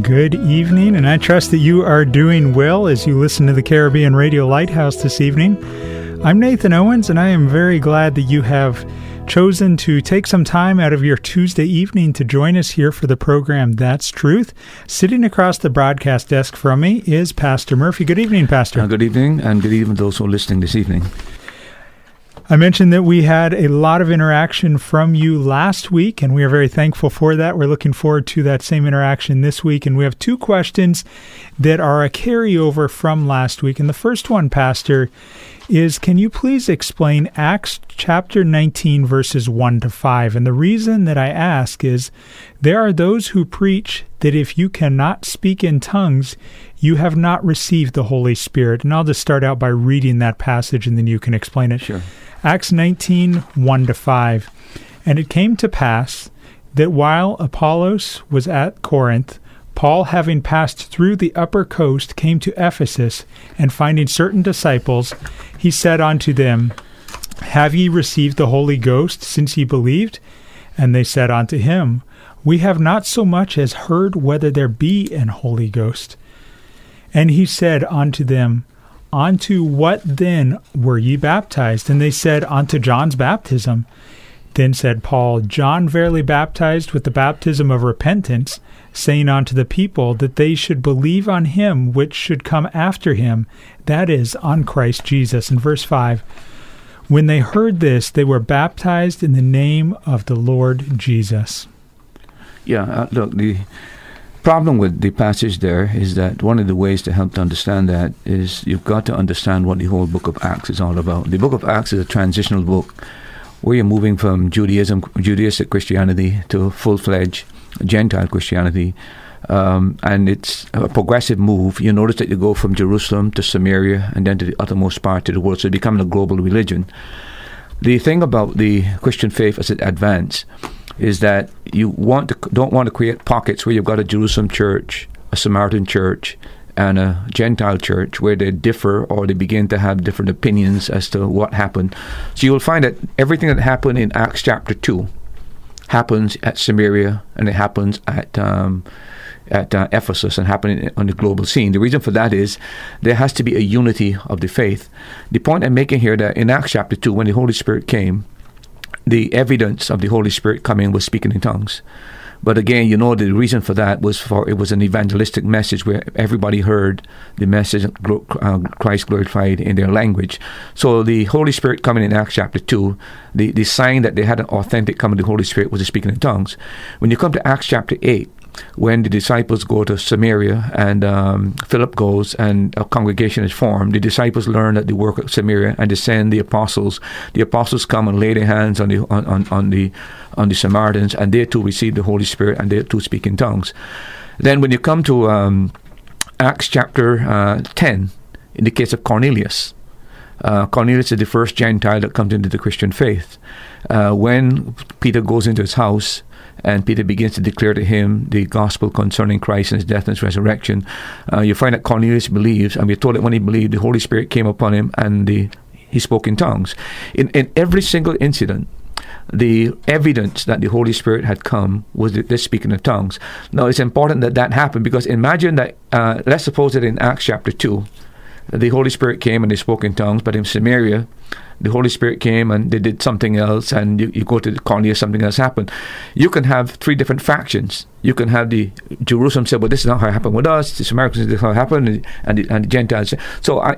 Good evening, and I trust that you are doing well as you listen to the Caribbean Radio Lighthouse this evening. I'm Nathan Owens, and I am very glad that you have chosen to take some time out of your Tuesday evening to join us here for the program That's Truth. Sitting across the broadcast desk from me is Pastor Murphy. Good evening, Pastor. Uh, good evening, and good evening to those who are listening this evening. I mentioned that we had a lot of interaction from you last week, and we are very thankful for that. We're looking forward to that same interaction this week. And we have two questions that are a carryover from last week. And the first one, Pastor, is can you please explain Acts chapter 19, verses 1 to 5? And the reason that I ask is there are those who preach that if you cannot speak in tongues, you have not received the Holy Spirit. And I'll just start out by reading that passage and then you can explain it. Sure. Acts 19 1 to 5. And it came to pass that while Apollos was at Corinth, Paul, having passed through the upper coast, came to Ephesus, and finding certain disciples, he said unto them, Have ye received the Holy Ghost since ye believed? And they said unto him, We have not so much as heard whether there be an Holy Ghost. And he said unto them, Unto what then were ye baptized? And they said, Unto John's baptism. Then said Paul, John verily baptized with the baptism of repentance, saying unto the people that they should believe on him which should come after him, that is, on Christ Jesus. In verse 5, when they heard this, they were baptized in the name of the Lord Jesus. Yeah, uh, look, the problem with the passage there is that one of the ways to help to understand that is you've got to understand what the whole book of Acts is all about. The book of Acts is a transitional book where you're moving from Judaism, Judaistic Christianity to full-fledged Gentile Christianity. Um, and it's a progressive move. You notice that you go from Jerusalem to Samaria and then to the uttermost part of the world. So it's becoming a global religion. The thing about the Christian faith as it advances is that you want to, don't want to create pockets where you've got a Jerusalem church, a Samaritan church, and a Gentile church where they differ or they begin to have different opinions as to what happened. So you will find that everything that happened in Acts chapter 2 happens at Samaria and it happens at. Um, at uh, Ephesus and happening on the global scene. The reason for that is there has to be a unity of the faith. The point I'm making here that in Acts chapter 2, when the Holy Spirit came, the evidence of the Holy Spirit coming was speaking in tongues. But again, you know, the reason for that was for it was an evangelistic message where everybody heard the message of uh, Christ glorified in their language. So the Holy Spirit coming in Acts chapter 2, the, the sign that they had an authentic coming of the Holy Spirit was the speaking in tongues. When you come to Acts chapter 8, when the disciples go to Samaria and um, Philip goes and a congregation is formed, the disciples learn that the work of Samaria and they send the apostles. The apostles come and lay their hands on the on, on, on the on the Samaritans, and they too receive the Holy Spirit and they too speak in tongues. Then, when you come to um, Acts chapter uh, ten, in the case of Cornelius, uh, Cornelius is the first Gentile that comes into the Christian faith. Uh, when Peter goes into his house, and Peter begins to declare to him the gospel concerning Christ and his death and his resurrection. Uh, you find that Cornelius believes, and we're told that when he believed, the Holy Spirit came upon him and the, he spoke in tongues. In, in every single incident, the evidence that the Holy Spirit had come was this speaking in tongues. Now, it's important that that happened because imagine that, uh, let's suppose that in Acts chapter 2, the Holy Spirit came and they spoke in tongues, but in Samaria, the Holy Spirit came and they did something else, and you, you go to Cornelius, something else happened. You can have three different factions. You can have the Jerusalem say, "Well, this is not how it happened with us." The Samaritans, this is how it happened, and, and, the, and the Gentiles. So, I,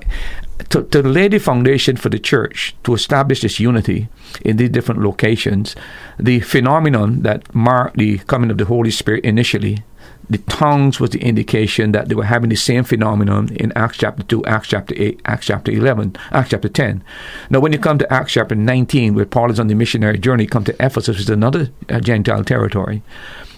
to, to lay the foundation for the church to establish this unity in these different locations, the phenomenon that marked the coming of the Holy Spirit initially the tongues was the indication that they were having the same phenomenon in Acts chapter 2, Acts chapter 8, Acts chapter 11, Acts chapter 10. Now, when you come to Acts chapter 19, where Paul is on the missionary journey, come to Ephesus, which is another uh, Gentile territory.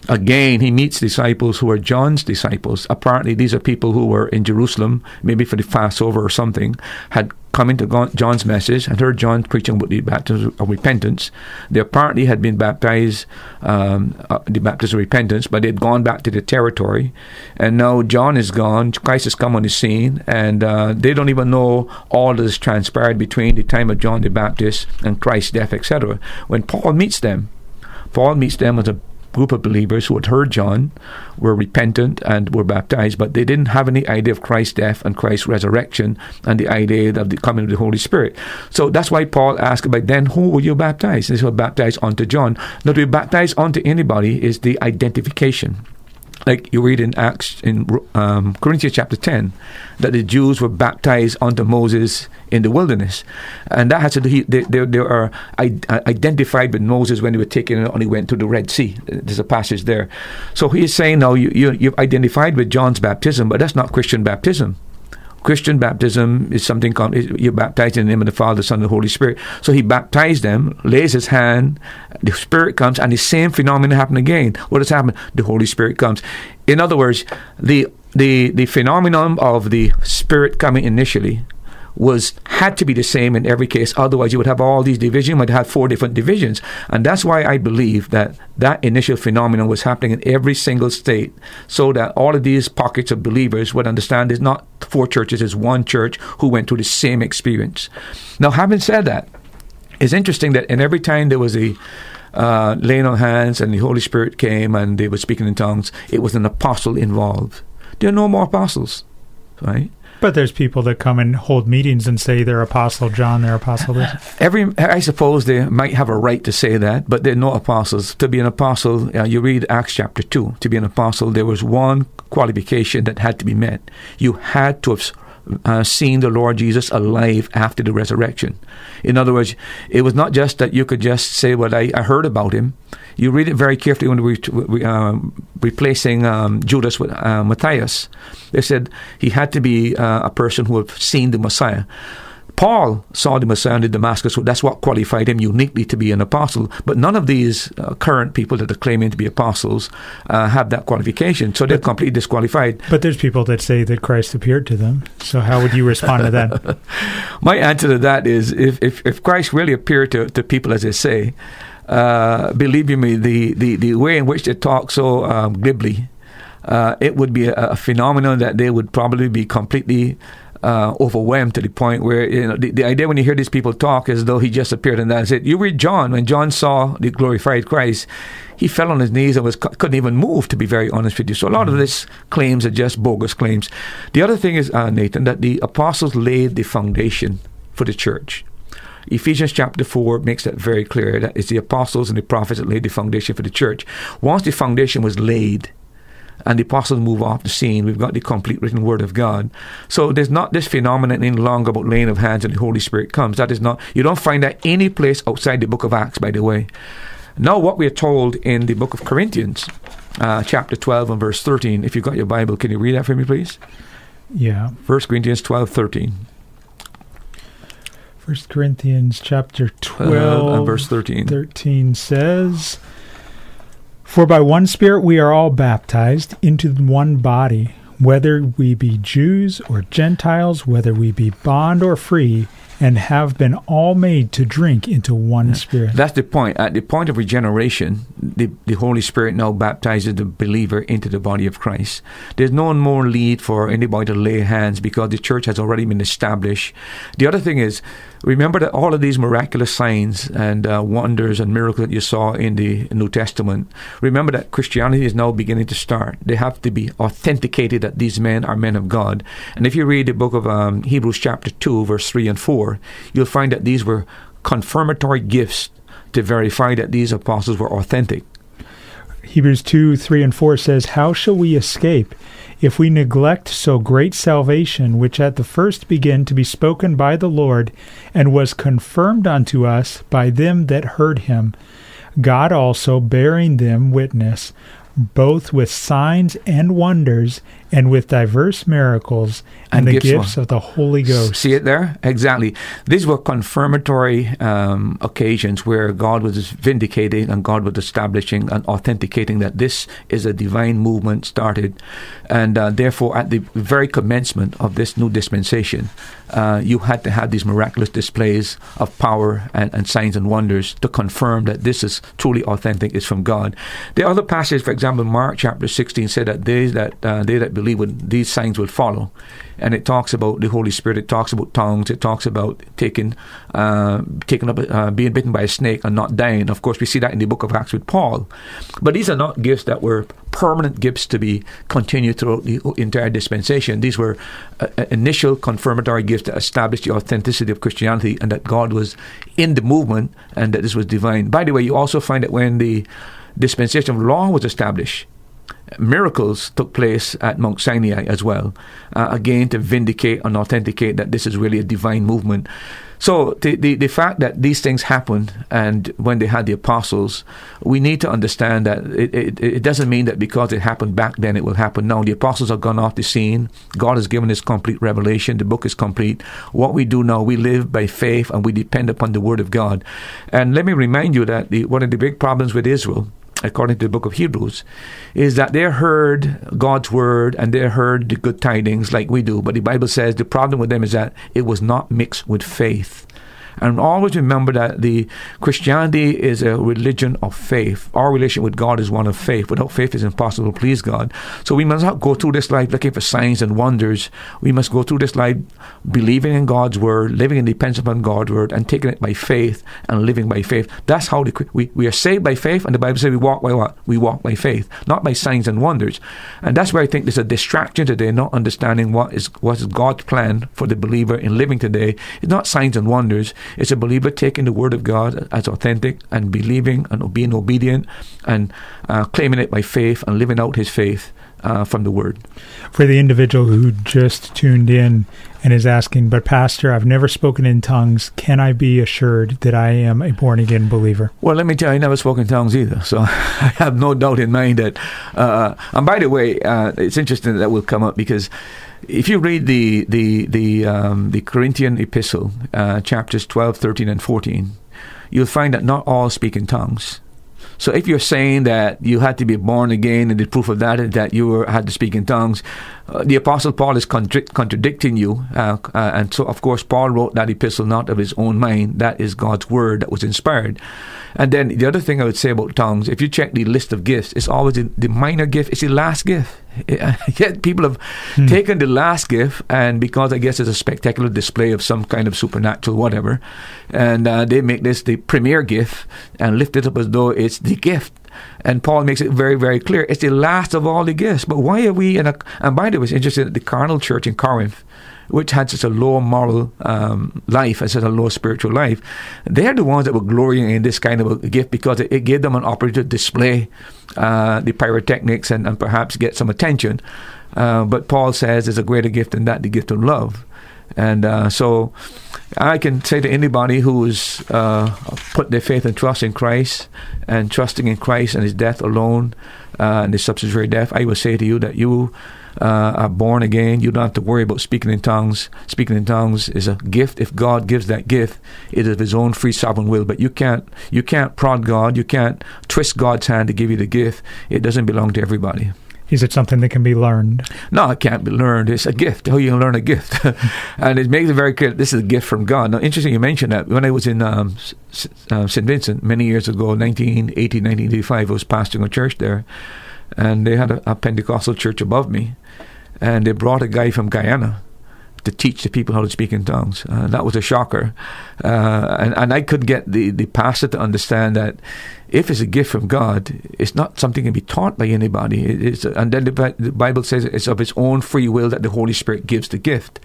Again, he meets disciples who are John's disciples. Apparently, these are people who were in Jerusalem, maybe for the Passover or something, had come into John's message and heard John preaching about the baptism of repentance. They apparently had been baptized, um, uh, the baptism of repentance, but they'd gone back to the territory. And now John is gone, Christ has come on the scene, and uh, they don't even know all that has transpired between the time of John the Baptist and Christ's death, etc. When Paul meets them, Paul meets them as a group of believers who had heard John, were repentant, and were baptized, but they didn't have any idea of Christ's death and Christ's resurrection and the idea of the coming of the Holy Spirit. So that's why Paul asked about then who will you baptize? They said, baptize unto John. Not to be baptized unto anybody is the identification like you read in Acts in um, Corinthians chapter ten, that the Jews were baptized unto Moses in the wilderness, and that has to do. They, they, they are identified with Moses when they were taken and he went to the Red Sea. There's a passage there. So he is saying now you, you you've identified with John's baptism, but that's not Christian baptism. Christian baptism is something called you're baptized in the name of the Father, the Son, and the Holy Spirit. So he baptized them, lays his hand, the Spirit comes, and the same phenomenon happened again. What has happened? The Holy Spirit comes. In other words, the the the phenomenon of the Spirit coming initially was had to be the same in every case. Otherwise, you would have all these divisions. Might have four different divisions, and that's why I believe that that initial phenomenon was happening in every single state, so that all of these pockets of believers would understand it's not four churches; it's one church who went through the same experience. Now, having said that, it's interesting that in every time there was a uh, laying on hands and the Holy Spirit came and they were speaking in tongues, it was an apostle involved. There are no more apostles, right? But there's people that come and hold meetings and say they're Apostle John, they're Apostle this. Every, I suppose they might have a right to say that, but they're not apostles. To be an apostle, uh, you read Acts chapter 2. To be an apostle, there was one qualification that had to be met. You had to have uh, seen the Lord Jesus alive after the resurrection. In other words, it was not just that you could just say, Well, I, I heard about him. You read it very carefully when we, we uh, replacing um, Judas with uh, Matthias. They said he had to be uh, a person who had seen the Messiah. Paul saw the Messiah in Damascus, so that's what qualified him uniquely to be an apostle. But none of these uh, current people that are claiming to be apostles uh, have that qualification, so they're completely disqualified. But there's people that say that Christ appeared to them. So how would you respond to that? My answer to that is if, if, if Christ really appeared to, to people as they say, uh, believe you me, the, the, the way in which they talk so um, glibly, uh, it would be a, a phenomenon that they would probably be completely uh, overwhelmed to the point where you know the, the, idea when you hear these people talk is though he just appeared and that's it. You read John when John saw the glorified Christ, he fell on his knees and was couldn't even move. To be very honest with you, so a lot of mm-hmm. these claims are just bogus claims. The other thing is uh, Nathan that the apostles laid the foundation for the church. Ephesians chapter 4 makes that very clear that it's the apostles and the prophets that laid the foundation for the church. Once the foundation was laid, and the apostles move off the scene. We've got the complete written word of God. So there's not this phenomenon any longer about laying of hands and the Holy Spirit comes. That is not, you don't find that any place outside the book of Acts, by the way. Now, what we are told in the book of Corinthians, uh, chapter 12 and verse 13, if you've got your Bible, can you read that for me, please? Yeah. 1 Corinthians 12, 13. 1 Corinthians chapter 12 uh, and verse 13. 13 says, for by one Spirit we are all baptized into one body, whether we be Jews or Gentiles, whether we be bond or free, and have been all made to drink into one Spirit. That's the point. At the point of regeneration, the, the Holy Spirit now baptizes the believer into the body of Christ. There's no more need for anybody to lay hands because the church has already been established. The other thing is, remember that all of these miraculous signs and uh, wonders and miracles that you saw in the New Testament, remember that Christianity is now beginning to start. They have to be authenticated that these men are men of God. And if you read the book of um, Hebrews, chapter 2, verse 3 and 4, you'll find that these were confirmatory gifts to verify that these apostles were authentic. Hebrews 2 3 and 4 says, How shall we escape if we neglect so great salvation, which at the first began to be spoken by the Lord, and was confirmed unto us by them that heard him? God also bearing them witness, both with signs and wonders, and with diverse miracles, and, And the gifts gifts of the Holy Ghost. See it there? Exactly. These were confirmatory um, occasions where God was vindicating and God was establishing and authenticating that this is a divine movement started. And uh, therefore, at the very commencement of this new dispensation, uh, you had to have these miraculous displays of power and, and signs and wonders to confirm that this is truly authentic, is from God. The other passage, for example, Mark chapter 16 said that they that, uh, they that believe would, these signs will follow and it talks about the Holy Spirit. It talks about tongues. It talks about taking, uh, taking up, uh, being bitten by a snake and not dying. Of course, we see that in the Book of Acts with Paul. But these are not gifts that were permanent gifts to be continued throughout the entire dispensation. These were uh, uh, initial confirmatory gifts that established the authenticity of Christianity and that God was in the movement and that this was divine. By the way, you also find that when the dispensation of law was established miracles took place at Mount Sinai as well, uh, again to vindicate and authenticate that this is really a divine movement. So the, the the fact that these things happened and when they had the apostles, we need to understand that it, it, it doesn't mean that because it happened back then it will happen now. The apostles have gone off the scene. God has given us complete revelation. The book is complete. What we do now, we live by faith and we depend upon the word of God. And let me remind you that the, one of the big problems with Israel according to the book of Hebrews, is that they heard God's word and they heard the good tidings like we do. But the Bible says the problem with them is that it was not mixed with faith. And always remember that the Christianity is a religion of faith. Our relation with God is one of faith. Without faith, it's impossible to please God. So we must not go through this life looking for signs and wonders. We must go through this life believing in God's word, living in dependence upon God's word, and taking it by faith and living by faith. That's how the, we, we are saved by faith, and the Bible says we walk by what? We walk by faith, not by signs and wonders. And that's where I think there's a distraction today, not understanding what is what is God's plan for the believer in living today. It's not signs and wonders. It's a believer taking the word of God as authentic and believing and being obedient and uh, claiming it by faith and living out his faith uh, from the word. For the individual who just tuned in and is asking, but Pastor, I've never spoken in tongues. Can I be assured that I am a born again believer? Well, let me tell you, I never spoke in tongues either. So I have no doubt in mind that. Uh, and by the way, uh, it's interesting that, that will come up because if you read the the the um, the Corinthian epistle, uh, chapters 12, 13, and 14, you'll find that not all speak in tongues. So if you're saying that you had to be born again, and the proof of that is that you were, had to speak in tongues, uh, the Apostle Paul is contra- contradicting you. Uh, uh, and so, of course, Paul wrote that epistle not of his own mind. That is God's word that was inspired. And then the other thing I would say about tongues, if you check the list of gifts, it's always the, the minor gift, it's the last gift. Yet people have Hmm. taken the last gift, and because I guess it's a spectacular display of some kind of supernatural whatever, and uh, they make this the premier gift and lift it up as though it's the gift. And Paul makes it very, very clear it's the last of all the gifts. But why are we in a? And by the way, it's interesting that the carnal church in Corinth, which had such a low moral um, life and such a low spiritual life, they're the ones that were glorying in this kind of a gift because it, it gave them an opportunity to display uh, the pyrotechnics and, and perhaps get some attention. Uh, but Paul says there's a greater gift than that, the gift of love. And uh, so I can say to anybody who's uh, put their faith and trust in Christ and trusting in Christ and his death alone uh, and his substitutionary death, I will say to you that you uh, are born again. You don't have to worry about speaking in tongues. Speaking in tongues is a gift. If God gives that gift, it is of His own free sovereign will. But you can't you can't prod God. You can't twist God's hand to give you the gift. It doesn't belong to everybody. Is it something that can be learned? No, it can't be learned. It's a gift. How you can learn a gift, and it makes it very clear. This is a gift from God. Now, interesting you mentioned that. When I was in um, uh, St. Vincent many years ago, 1980, 1985, I was pastoring a church there, and they had a, a Pentecostal church above me, and they brought a guy from Guyana to teach the people how to speak in tongues. Uh, that was a shocker. Uh, and, and I could get the, the pastor to understand that if it's a gift from God, it's not something that can be taught by anybody. It's, and then the, the Bible says it's of its own free will that the Holy Spirit gives the gift.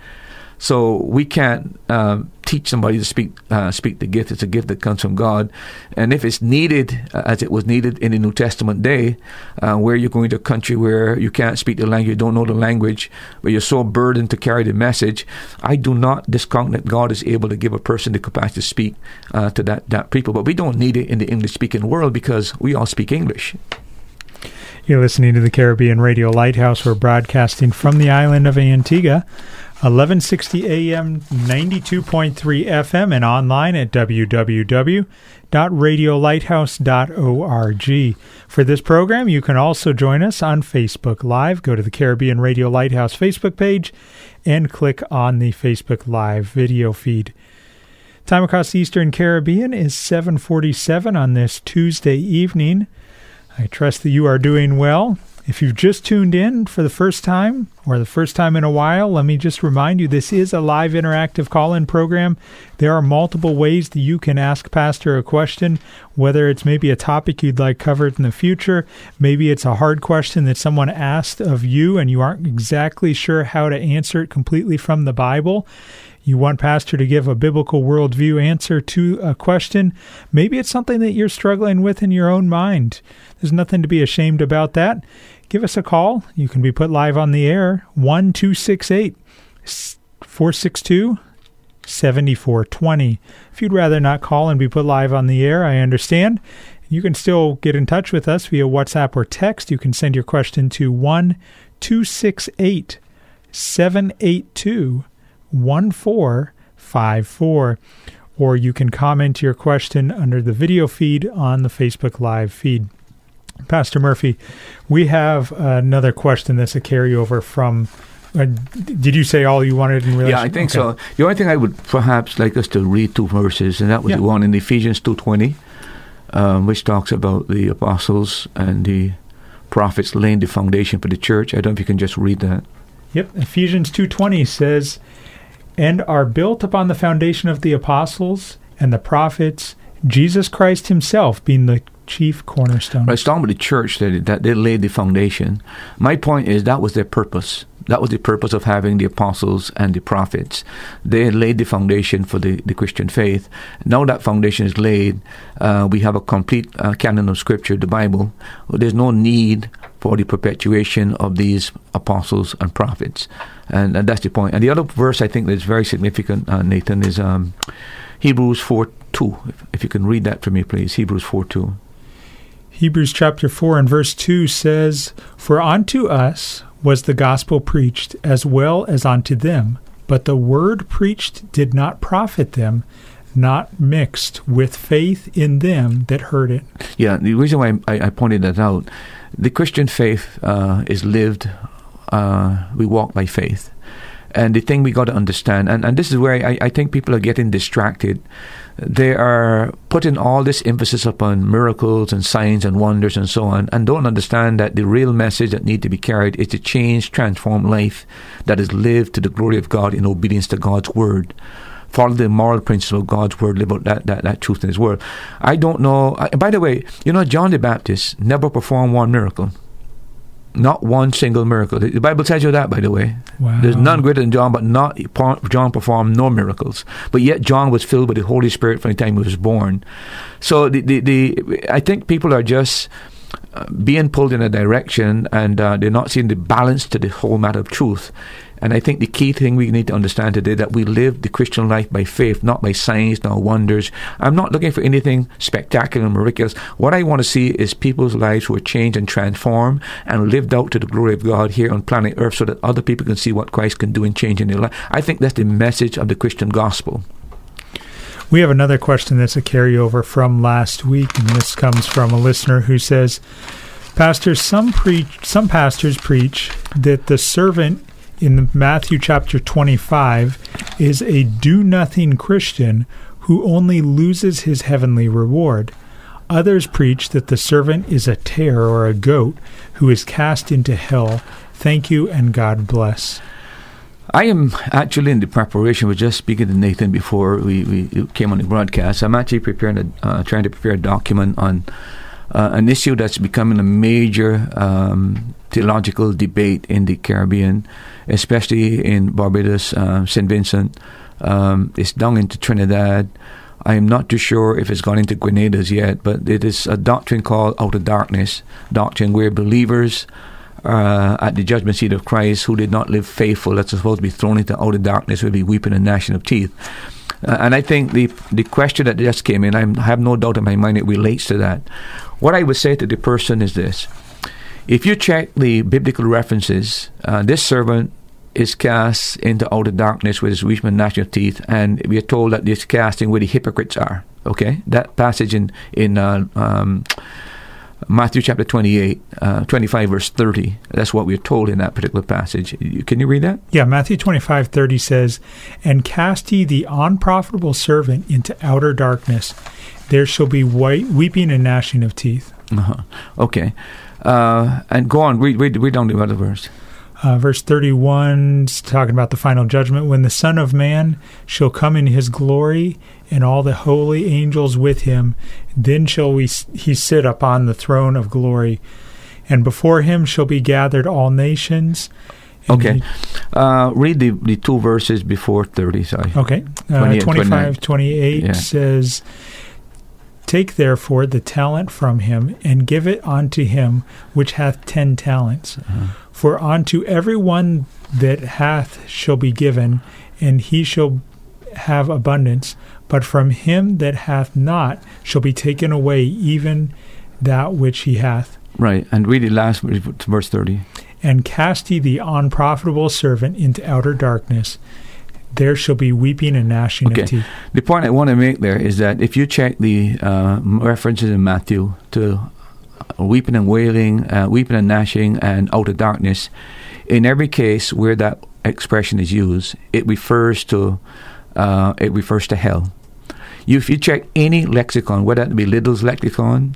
So we can't um, teach somebody to speak uh, speak the gift. It's a gift that comes from God, and if it's needed, uh, as it was needed in the New Testament day, uh, where you're going to a country where you can't speak the language, you don't know the language, but you're so burdened to carry the message, I do not discount that God is able to give a person the capacity to speak uh, to that that people. But we don't need it in the English speaking world because we all speak English. You're listening to the Caribbean Radio Lighthouse. We're broadcasting from the island of Antigua. 1160 AM, 92.3 FM, and online at www.radiolighthouse.org. For this program, you can also join us on Facebook Live. Go to the Caribbean Radio Lighthouse Facebook page and click on the Facebook Live video feed. Time across the Eastern Caribbean is 747 on this Tuesday evening. I trust that you are doing well. If you've just tuned in for the first time or the first time in a while, let me just remind you this is a live interactive call in program. There are multiple ways that you can ask Pastor a question, whether it's maybe a topic you'd like covered in the future, maybe it's a hard question that someone asked of you and you aren't exactly sure how to answer it completely from the Bible. You want Pastor to give a biblical worldview answer to a question. Maybe it's something that you're struggling with in your own mind. There's nothing to be ashamed about that. Give us a call. You can be put live on the air 1268 462 7420. If you'd rather not call and be put live on the air, I understand. You can still get in touch with us via WhatsApp or text. You can send your question to 1 268 782 1454. Or you can comment your question under the video feed on the Facebook Live feed. Pastor Murphy, we have another question that's a carryover from. Uh, did you say all you wanted in relation? Yeah, I think okay. so. The only thing I would perhaps like us to read two verses, and that was yeah. the one in Ephesians two twenty, um, which talks about the apostles and the prophets laying the foundation for the church. I don't know if you can just read that. Yep, Ephesians two twenty says, "And are built upon the foundation of the apostles and the prophets, Jesus Christ Himself being the chief cornerstone. Right, it's talking about the church that, that they laid the foundation. My point is that was their purpose. That was the purpose of having the apostles and the prophets. They laid the foundation for the, the Christian faith. Now that foundation is laid, uh, we have a complete uh, canon of Scripture, the Bible. There's no need for the perpetuation of these apostles and prophets. And, and that's the point. And the other verse I think that's very significant, uh, Nathan, is um, Hebrews 4 2. If, if you can read that for me, please. Hebrews 4 2. Hebrews chapter 4 and verse 2 says, For unto us was the gospel preached as well as unto them, but the word preached did not profit them, not mixed with faith in them that heard it. Yeah, the reason why I, I pointed that out, the Christian faith uh, is lived, uh, we walk by faith. And the thing we got to understand, and, and this is where I, I think people are getting distracted they are putting all this emphasis upon miracles and signs and wonders and so on, and don't understand that the real message that need to be carried is to change, transform life that is lived to the glory of God in obedience to God's word. Follow the moral principle of God's word, live out that, that, that truth in His word. I don't know. by the way, you know, John the Baptist never performed one miracle. Not one single miracle. The Bible tells you that, by the way. Wow. There's none greater than John, but not John performed no miracles. But yet John was filled with the Holy Spirit from the time he was born. So the the, the I think people are just uh, being pulled in a direction, and uh, they're not seeing the balance to the whole matter of truth. And I think the key thing we need to understand today that we live the Christian life by faith, not by signs nor wonders. I'm not looking for anything spectacular and miraculous. What I want to see is people's lives who are changed and transformed and lived out to the glory of God here on planet Earth so that other people can see what Christ can do in changing their life. I think that's the message of the Christian gospel. We have another question that's a carryover from last week, and this comes from a listener who says, Pastors, some preach, some pastors preach that the servant in Matthew chapter 25 is a do nothing Christian who only loses his heavenly reward. Others preach that the servant is a tare or a goat who is cast into hell. Thank you and God bless. I am actually in the preparation. We just speaking to Nathan before we, we came on the broadcast. I'm actually preparing a, uh, trying to prepare a document on uh, an issue that's becoming a major um, theological debate in the Caribbean, especially in Barbados, uh, St. Vincent. Um, it's down into Trinidad. I am not too sure if it's gone into Grenada yet, but it is a doctrine called Outer Darkness doctrine, where believers uh, at the judgment seat of Christ who did not live faithful, that's supposed to be thrown into outer darkness, will be weeping and gnashing of teeth. Uh, and I think the the question that just came in, I have no doubt in my mind it relates to that. What I would say to the person is this: if you check the biblical references, uh, this servant is cast into outer darkness with his gnashing of teeth, and we are told that this casting where the hypocrites are. Okay, that passage in in uh, um, Matthew chapter 28, uh, 25, verse 30. That's what we're told in that particular passage. Can you read that? Yeah, Matthew 25, 30 says, And cast ye the unprofitable servant into outer darkness. There shall be white, weeping and gnashing of teeth. Uh-huh. Okay. Uh, and go on, read, read, read down the other verse. Uh, verse 31 is talking about the final judgment. When the Son of Man shall come in his glory, and all the holy angels with him, then shall we, he sit upon the throne of glory. And before him shall be gathered all nations. Okay. Uh, read the, the two verses before 30, sorry. Okay. Uh, 25, 28 yeah. says, Take therefore the talent from him, and give it unto him which hath ten talents. Uh-huh. For unto every one that hath shall be given, and he shall have abundance. But from him that hath not shall be taken away even that which he hath. Right. And read the last verse 30. And cast ye the unprofitable servant into outer darkness. There shall be weeping and gnashing okay. of teeth. The point I want to make there is that if you check the uh, references in Matthew to weeping and wailing, uh, weeping and gnashing, and out of darkness. In every case where that expression is used, it refers to uh, it refers to hell. You, if you check any lexicon, whether it be Liddell's lexicon,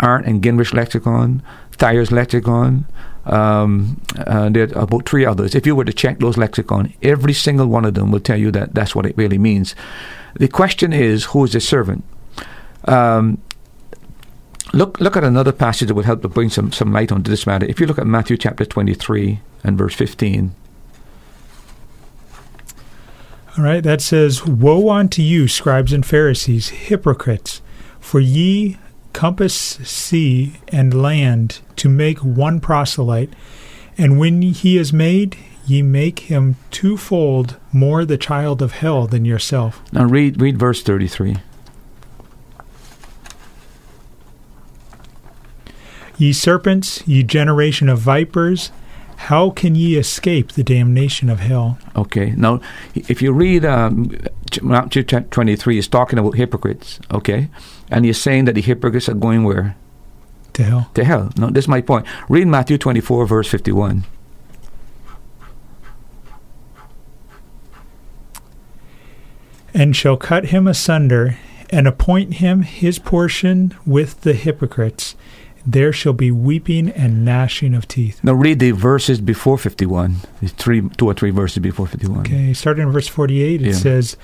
Arndt and Gingrich lexicon, Thayer's lexicon, um, uh, there are about three others. If you were to check those lexicon, every single one of them will tell you that that's what it really means. The question is, who is the servant? Um, Look, look at another passage that will help to bring some, some light onto this matter. If you look at Matthew chapter 23 and verse 15. All right, that says, Woe unto you, scribes and Pharisees, hypocrites, for ye compass sea and land to make one proselyte, and when he is made, ye make him twofold more the child of hell than yourself. Now read read verse 33. Ye serpents, ye generation of vipers, how can ye escape the damnation of hell? Okay. Now, if you read um, Matthew 23, is talking about hypocrites, okay? And he's saying that the hypocrites are going where? To hell. To hell. No, this is my point. Read Matthew 24, verse 51. And shall cut him asunder, and appoint him his portion with the hypocrites there shall be weeping and gnashing of teeth. Now read the verses before 51. Three, two or three verses before 51. Okay, starting in verse 48, it yeah. says,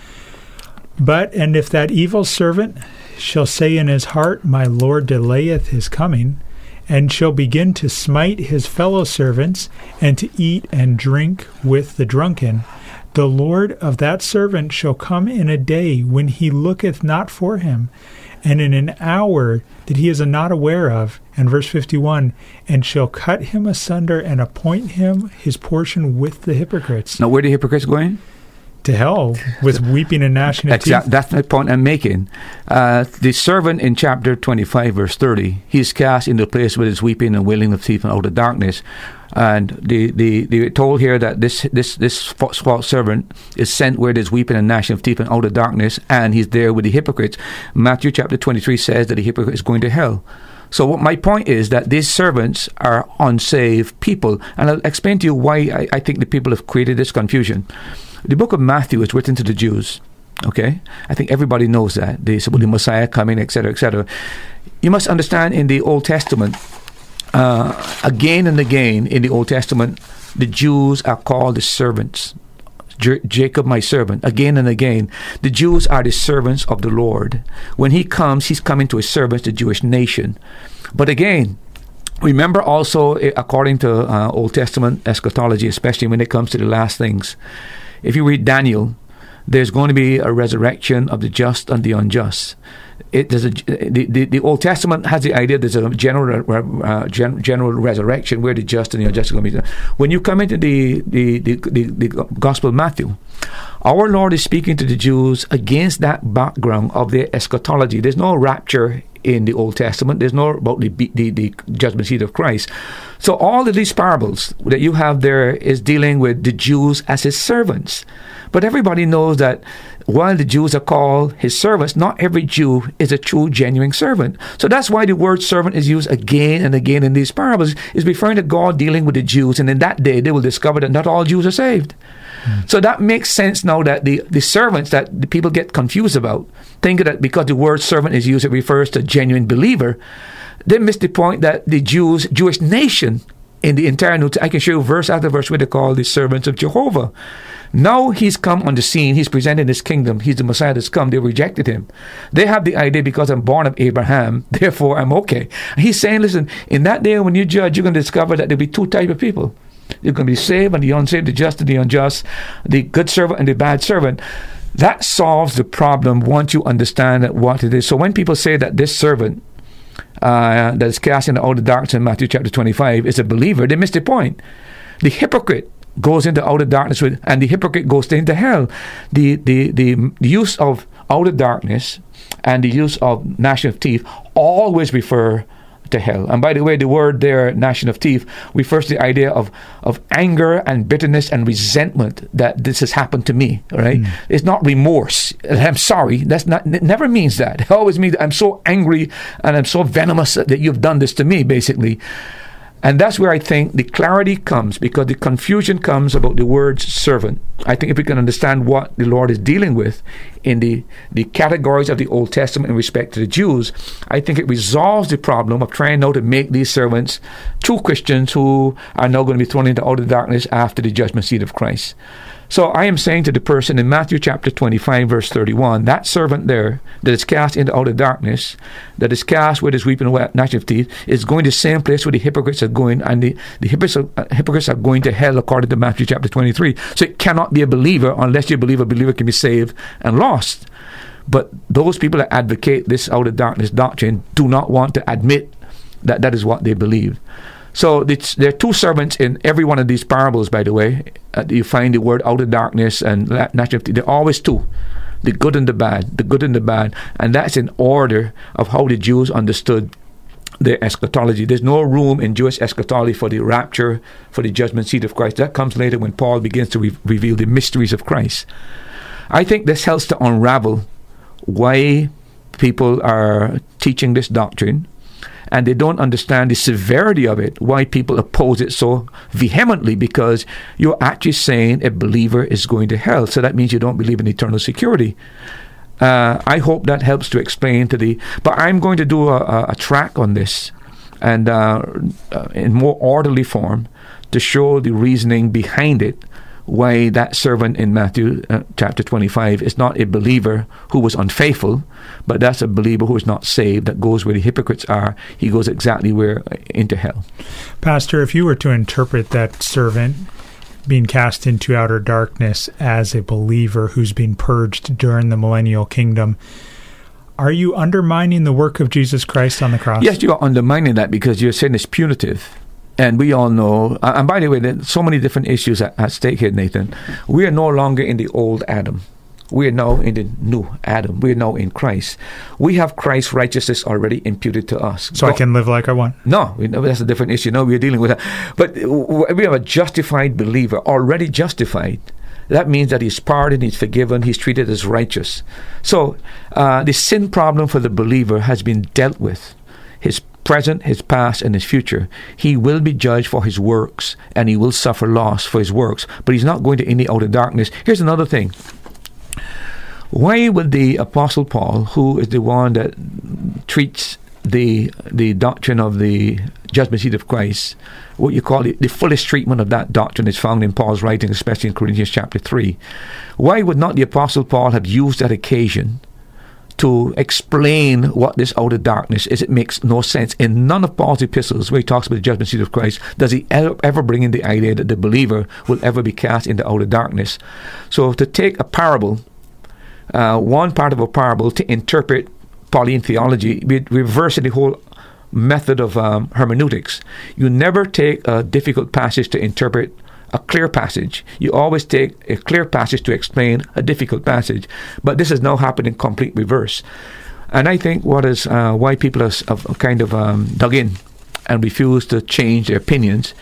But, and if that evil servant shall say in his heart, My Lord delayeth his coming, and shall begin to smite his fellow servants, and to eat and drink with the drunken, the Lord of that servant shall come in a day when he looketh not for him, and in an hour that he is not aware of. And verse 51 and shall cut him asunder and appoint him his portion with the hypocrites. Now, where do hypocrites going? To hell with weeping and gnashing of exactly, teeth. That's the point I'm making. Uh, the servant in chapter 25, verse 30, he's cast into a place where is weeping and wailing of teeth and out of darkness. And the, the, the told here that this this this false servant is sent where there's weeping and gnashing of teeth and out of darkness, and he's there with the hypocrites. Matthew chapter 23 says that the hypocrite is going to hell. So what my point is that these servants are unsaved people, and I'll explain to you why I, I think the people have created this confusion. The book of Matthew is written to the Jews. Okay, I think everybody knows that the, the Messiah coming, etc., etc. You must understand in the Old Testament, uh, again and again in the Old Testament, the Jews are called the servants. J- Jacob, my servant, again and again. The Jews are the servants of the Lord. When he comes, he's coming to his servants, the Jewish nation. But again, remember also, eh, according to uh, Old Testament eschatology, especially when it comes to the last things, if you read Daniel, there's going to be a resurrection of the just and the unjust it, there's a, the, the, the, Old Testament has the idea there's a general uh, gen, general resurrection where the just and the unjust are going to be. When you come into the, the, the, the, the Gospel of Matthew, our Lord is speaking to the Jews against that background of their eschatology. There's no rapture in the Old Testament. There's no about the, the, the judgment seat of Christ. So all of these parables that you have there is dealing with the Jews as his servants. But everybody knows that while the Jews are called his servants, not every Jew is a true, genuine servant. So that's why the word servant is used again and again in these parables, is referring to God dealing with the Jews. And in that day, they will discover that not all Jews are saved. So that makes sense now that the, the servants that the people get confused about, think that because the word servant is used, it refers to genuine believer, they miss the point that the Jews, Jewish nation, in the entire New Testament, I can show you verse after verse where they call the servants of Jehovah. Now he's come on the scene. He's presenting his kingdom. He's the Messiah that's come. They rejected him. They have the idea because I'm born of Abraham, therefore I'm okay. He's saying, listen, in that day when you judge, you're going to discover that there'll be two type of people. You're going to be saved and the unsaved, the just and the unjust, the good servant and the bad servant. That solves the problem once you understand what it is. So when people say that this servant uh, that is cast into the darkness in Matthew chapter 25 is a believer, they miss the point. The hypocrite goes into outer darkness with, and the hypocrite goes into hell. The, the, the use of outer darkness and the use of gnashing of teeth always refer to hell. And by the way, the word there, gnashing of teeth, refers to the idea of, of anger and bitterness and resentment that this has happened to me. Right? Mm. It's not remorse. I'm sorry. That's not. It never means that. It always means I'm so angry and I'm so venomous that you've done this to me. Basically, and that's where I think the clarity comes because the confusion comes about the word servant. I think if we can understand what the Lord is dealing with in the, the categories of the Old Testament in respect to the Jews, I think it resolves the problem of trying now to make these servants true Christians who are now going to be thrown into outer darkness after the judgment seat of Christ. So I am saying to the person in Matthew chapter 25, verse 31, that servant there that is cast into outer darkness, that is cast where there's weeping and gnashing of teeth, is going to the same place where the hypocrites are going, and the, the hypocrites, are, uh, hypocrites are going to hell according to Matthew chapter 23. So it cannot be a believer unless you believe a believer can be saved and lost. But those people that advocate this outer darkness doctrine do not want to admit that that is what they believe. So there are two servants in every one of these parables, by the way. Uh, you find the word outer darkness and national. There are always two the good and the bad, the good and the bad. And that's in order of how the Jews understood their eschatology. There's no room in Jewish eschatology for the rapture, for the judgment seat of Christ. That comes later when Paul begins to re- reveal the mysteries of Christ. I think this helps to unravel why people are teaching this doctrine and they don't understand the severity of it, why people oppose it so vehemently, because you're actually saying a believer is going to hell. So that means you don't believe in eternal security. Uh, I hope that helps to explain to the. But I'm going to do a, a, a track on this, and uh, uh, in more orderly form, to show the reasoning behind it, why that servant in Matthew uh, chapter 25 is not a believer who was unfaithful, but that's a believer who is not saved, that goes where the hypocrites are. He goes exactly where uh, into hell. Pastor, if you were to interpret that servant being cast into outer darkness as a believer who's being purged during the millennial kingdom, are you undermining the work of Jesus Christ on the cross? Yes, you are undermining that because you're saying it's punitive. And we all know, and by the way, there's so many different issues at, at stake here, Nathan. We are no longer in the old Adam. We are now in the new Adam. We are now in Christ. We have Christ's righteousness already imputed to us. So God, I can live like I want. No, that's a different issue. No, we are dealing with that. But we have a justified believer, already justified. That means that he's pardoned, he's forgiven, he's treated as righteous. So uh, the sin problem for the believer has been dealt with. His present, his past, and his future. He will be judged for his works, and he will suffer loss for his works, but he's not going to any outer darkness. Here's another thing. Why would the Apostle Paul, who is the one that treats the the doctrine of the judgment seat of Christ, what you call it, the fullest treatment of that doctrine is found in Paul's writing, especially in Corinthians chapter 3. Why would not the Apostle Paul have used that occasion to explain what this outer darkness is? It makes no sense. In none of Paul's epistles, where he talks about the judgment seat of Christ, does he ever bring in the idea that the believer will ever be cast into outer darkness. So to take a parable, uh, one part of a parable, to interpret Pauline theology, we reverse the whole method of um, hermeneutics. You never take a difficult passage to interpret a clear passage. You always take a clear passage to explain a difficult passage. But this has now happened in complete reverse. And I think what is uh, why people have, kind of um, dug in and refuse to change their opinions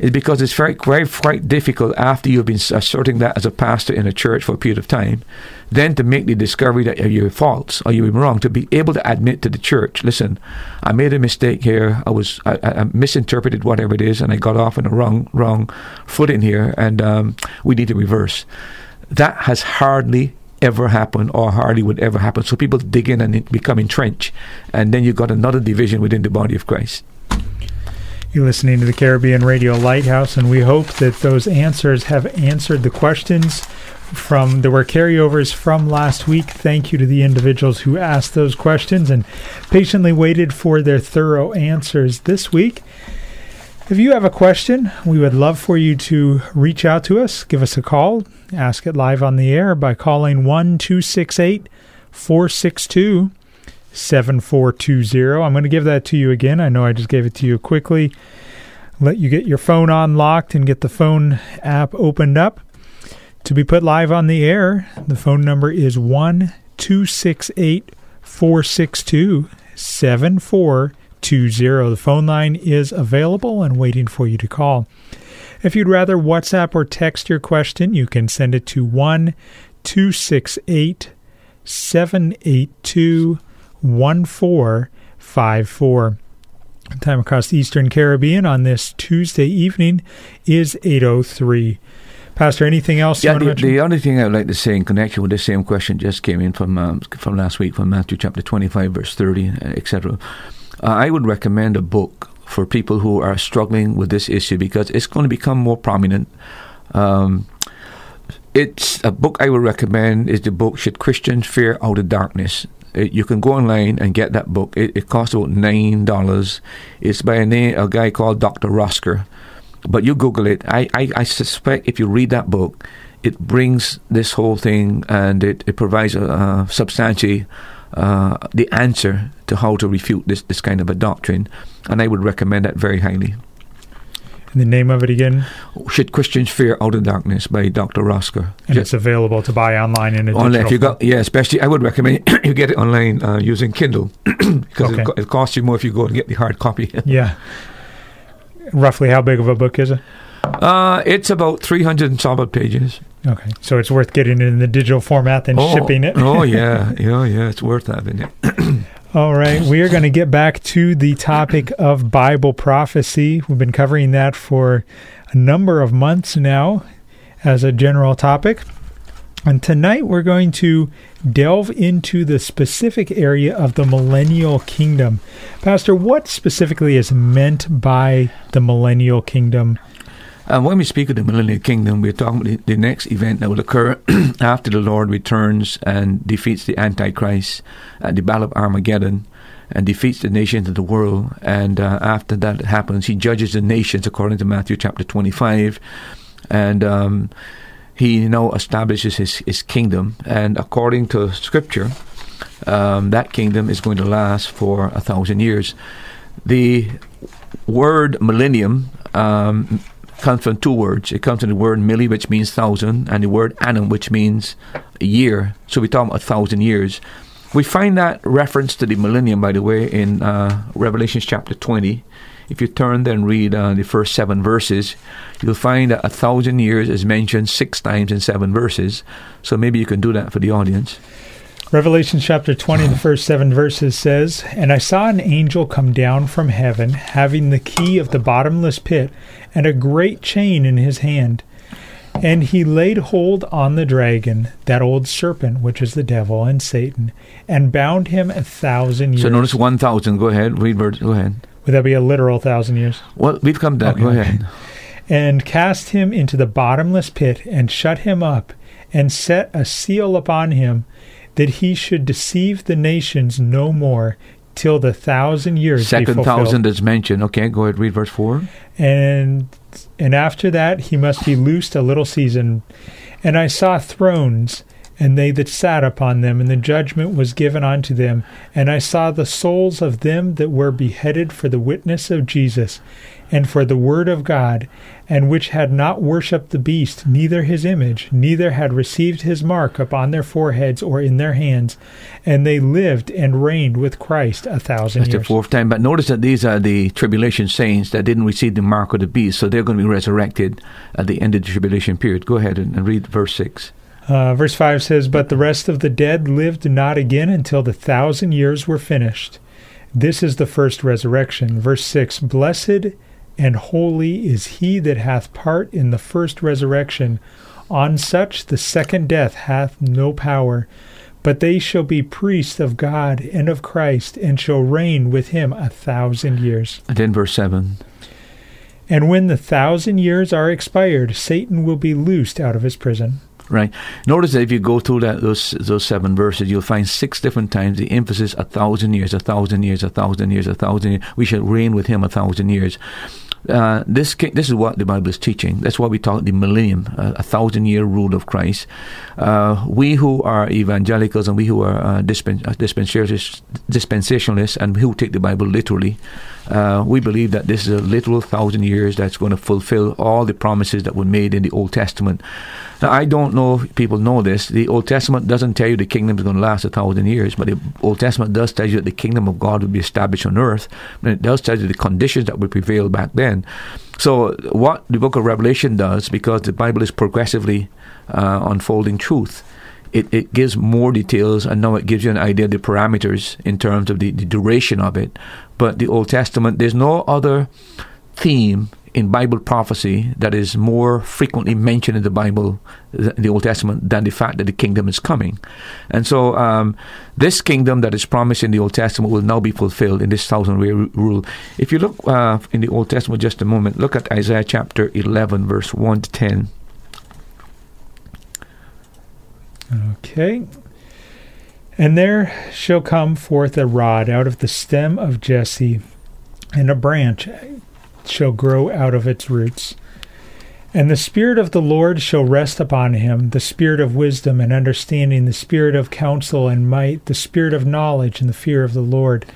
is because it's very, very, quite difficult after you've been asserting that as a pastor in a church for a period of time, then to make the discovery that you're false or you're wrong, to be able to admit to the church, listen, I made a mistake here. I was I, I misinterpreted whatever it is, and I got off on a wrong wrong foot in here, and um, we need to reverse. That has hardly ever happened or hardly would ever happen. So people dig in and become entrenched, and then you've got another division within the body of Christ. You're listening to the Caribbean Radio Lighthouse, and we hope that those answers have answered the questions from there were carryovers from last week. Thank you to the individuals who asked those questions and patiently waited for their thorough answers this week. If you have a question, we would love for you to reach out to us, give us a call, ask it live on the air by calling 1 462 7420. I'm going to give that to you again. I know I just gave it to you quickly. Let you get your phone unlocked and get the phone app opened up. To be put live on the air, the phone number is 1 268 462 7420. The phone line is available and waiting for you to call. If you'd rather WhatsApp or text your question, you can send it to 1 268 782 1454. Time across the Eastern Caribbean on this Tuesday evening is 803. Pastor, anything else? Yeah, the, the, only thing I would like to say in connection with the same question just came in from um, from last week from Matthew chapter 25, verse 30, uh, etc. Uh, I would recommend a book for people who are struggling with this issue because it's going to become more prominent. Um, it's a book I would recommend is the book Should Christians Fear Outer Darkness? It, you can go online and get that book. It, it costs about nine dollars. It's by a, name, a guy called Dr. Rokser. But you Google it. I, I, I, suspect if you read that book, it brings this whole thing and it, it provides a, a substantially uh, the answer to how to refute this, this kind of a doctrine. And I would recommend that very highly. And the name of it again? Should Christians Fear Outer Darkness by Dr. Rokser. And it's available to buy online in a online, if you got Yeah, especially I would recommend you get it online uh, using Kindle because okay. it, it, costs you more if you go and get the hard copy. yeah. Roughly how big of a book is it? Uh, it's about 300 and solid pages. Okay, so it's worth getting it in the digital format than oh, shipping it. oh yeah, yeah, yeah. It's worth having it. All right, we are going to get back to the topic of Bible prophecy. We've been covering that for a number of months now as a general topic. And tonight we're going to delve into the specific area of the millennial kingdom. Pastor, what specifically is meant by the millennial kingdom? Uh, when we speak of the millennial kingdom, we're talking about the, the next event that will occur after the Lord returns and defeats the Antichrist at the Battle of Armageddon and defeats the nations of the world. And uh, after that happens, he judges the nations according to Matthew chapter 25. And um, he now establishes his, his kingdom. And according to scripture, um, that kingdom is going to last for a thousand years. The word millennium um, comes from two words. It comes from the word milli, which means thousand, and the word annum, which means a year. So we talk about a thousand years. We find that reference to the millennium, by the way, in uh, Revelation chapter 20. If you turn there and read uh, the first seven verses, you'll find that a thousand years is mentioned six times in seven verses. So maybe you can do that for the audience. Revelation chapter 20, the first seven verses says, And I saw an angel come down from heaven, having the key of the bottomless pit, and a great chain in his hand. And he laid hold on the dragon, that old serpent, which is the devil and Satan, and bound him a thousand years. So notice 1,000. Go ahead. Read verse. Go ahead. Would that be a literal thousand years? Well, we've come down. Okay, Go ahead. And cast him into the bottomless pit, and shut him up, and set a seal upon him, that he should deceive the nations no more, till the thousand years Second thousand is mentioned. Okay, go ahead. Read verse 4. and and after that he must be loosed a little season. And I saw thrones, and they that sat upon them, and the judgment was given unto them. And I saw the souls of them that were beheaded for the witness of Jesus, and for the word of God, and which had not worshipped the beast, neither his image, neither had received his mark upon their foreheads or in their hands. And they lived and reigned with Christ a thousand That's the years. fourth time. But notice that these are the tribulation saints that didn't receive the mark of the beast, so they're going to be resurrected at the end of the tribulation period. Go ahead and, and read verse 6. Uh, verse 5 says, But the rest of the dead lived not again until the thousand years were finished. This is the first resurrection. Verse 6 Blessed and holy is he that hath part in the first resurrection. On such the second death hath no power. But they shall be priests of God and of Christ, and shall reign with him a thousand years. And then verse 7. And when the thousand years are expired, Satan will be loosed out of his prison. Right. Notice that if you go through that those those seven verses, you'll find six different times the emphasis: a thousand years, a thousand years, a thousand years, a thousand years. We shall reign with him a thousand years. Uh, this this is what the Bible is teaching. That's why we talk the millennium, uh, a thousand year rule of Christ. Uh, we who are evangelicals and we who are uh, uh, dispensationalists and who take the Bible literally, uh, we believe that this is a literal thousand years that's going to fulfill all the promises that were made in the Old Testament. Now, I don't know if people know this. The Old Testament doesn't tell you the kingdom is going to last a thousand years, but the Old Testament does tell you that the kingdom of God will be established on earth. And it does tell you the conditions that will prevail back then. So, what the book of Revelation does, because the Bible is progressively uh, unfolding truth, it, it gives more details and now it gives you an idea of the parameters in terms of the, the duration of it. But the Old Testament, there's no other theme in Bible prophecy that is more frequently mentioned in the Bible, th- the Old Testament, than the fact that the kingdom is coming. And so, um, this kingdom that is promised in the Old Testament will now be fulfilled in this thousand year rule. If you look uh, in the Old Testament just a moment, look at Isaiah chapter 11, verse 1 to 10. Okay. And there shall come forth a rod out of the stem of Jesse, and a branch shall grow out of its roots. And the Spirit of the Lord shall rest upon him the Spirit of wisdom and understanding, the Spirit of counsel and might, the Spirit of knowledge and the fear of the Lord.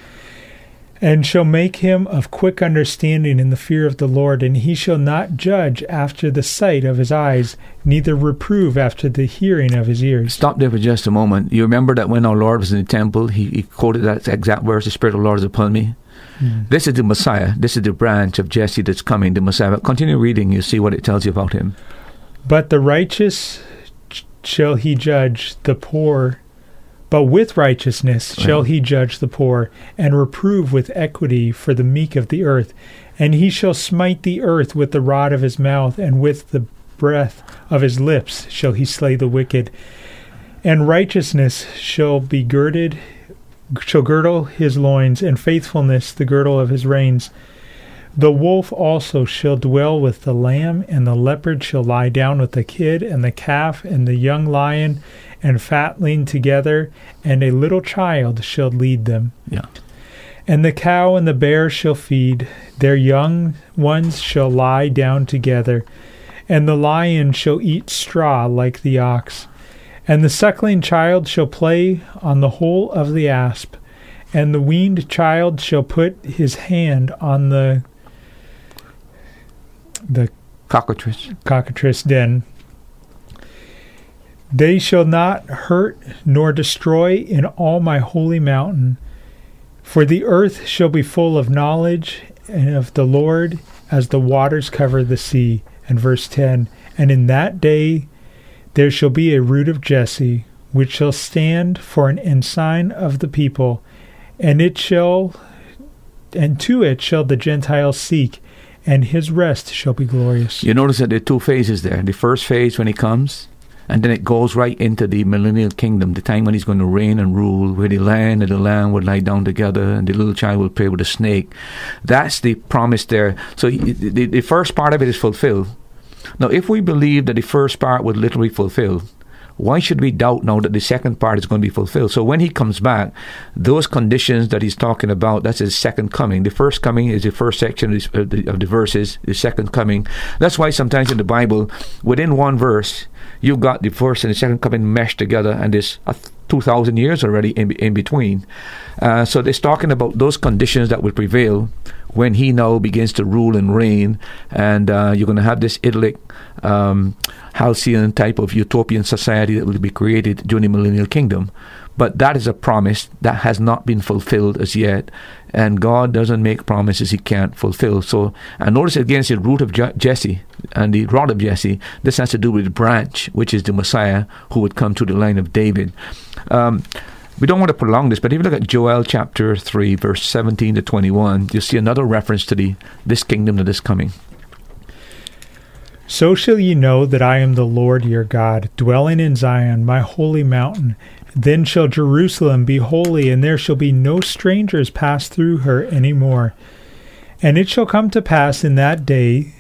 And shall make him of quick understanding in the fear of the Lord, and he shall not judge after the sight of his eyes, neither reprove after the hearing of his ears. Stop there for just a moment. You remember that when our Lord was in the temple, he, he quoted that exact verse, The Spirit of the Lord is upon me. Mm. This is the Messiah. This is the branch of Jesse that's coming, the Messiah. But continue reading, you see what it tells you about him. But the righteous sh- shall he judge the poor, but with righteousness shall he judge the poor, and reprove with equity for the meek of the earth. And he shall smite the earth with the rod of his mouth, and with the breath of his lips shall he slay the wicked. And righteousness shall be girded, shall girdle his loins, and faithfulness the girdle of his reins. The wolf also shall dwell with the lamb, and the leopard shall lie down with the kid, and the calf, and the young lion, and fat lean together, and a little child shall lead them. Yeah. And the cow and the bear shall feed, their young ones shall lie down together, and the lion shall eat straw like the ox. And the suckling child shall play on the hole of the asp, and the weaned child shall put his hand on the the Cockatrice. cockatrice den. They shall not hurt nor destroy in all my holy mountain, for the earth shall be full of knowledge and of the Lord as the waters cover the sea. And verse 10 And in that day there shall be a root of Jesse, which shall stand for an ensign of the people, and it shall and to it shall the Gentiles seek, and his rest shall be glorious. You notice that there are two phases there. The first phase when he comes, and then it goes right into the millennial kingdom, the time when he's going to reign and rule, where the lion and the lamb will lie down together, and the little child will play with the snake. That's the promise there. So the, the first part of it is fulfilled. Now, if we believe that the first part was literally fulfilled, why should we doubt now that the second part is going to be fulfilled? So when he comes back, those conditions that he's talking about, that's his second coming. The first coming is the first section of the, of the verses, the second coming. That's why sometimes in the Bible, within one verse, you've got the first and the second coming meshed together, and there's a 2,000 years already in, in between. Uh, so it's talking about those conditions that will prevail when he now begins to rule and reign, and uh, you're going to have this idyllic, um, halcyon type of utopian society that will be created during the millennial kingdom. But that is a promise that has not been fulfilled as yet, and God doesn't make promises He can't fulfill. So, and notice again, it's the root of Je- Jesse and the rod of Jesse. This has to do with the branch, which is the Messiah who would come to the line of David. Um, we don't want to prolong this, but if you look at Joel chapter 3, verse 17 to 21, you'll see another reference to the this kingdom that is coming. So shall ye know that I am the Lord your God, dwelling in Zion, my holy mountain. Then shall Jerusalem be holy, and there shall be no strangers pass through her any more. And it shall come to pass in that day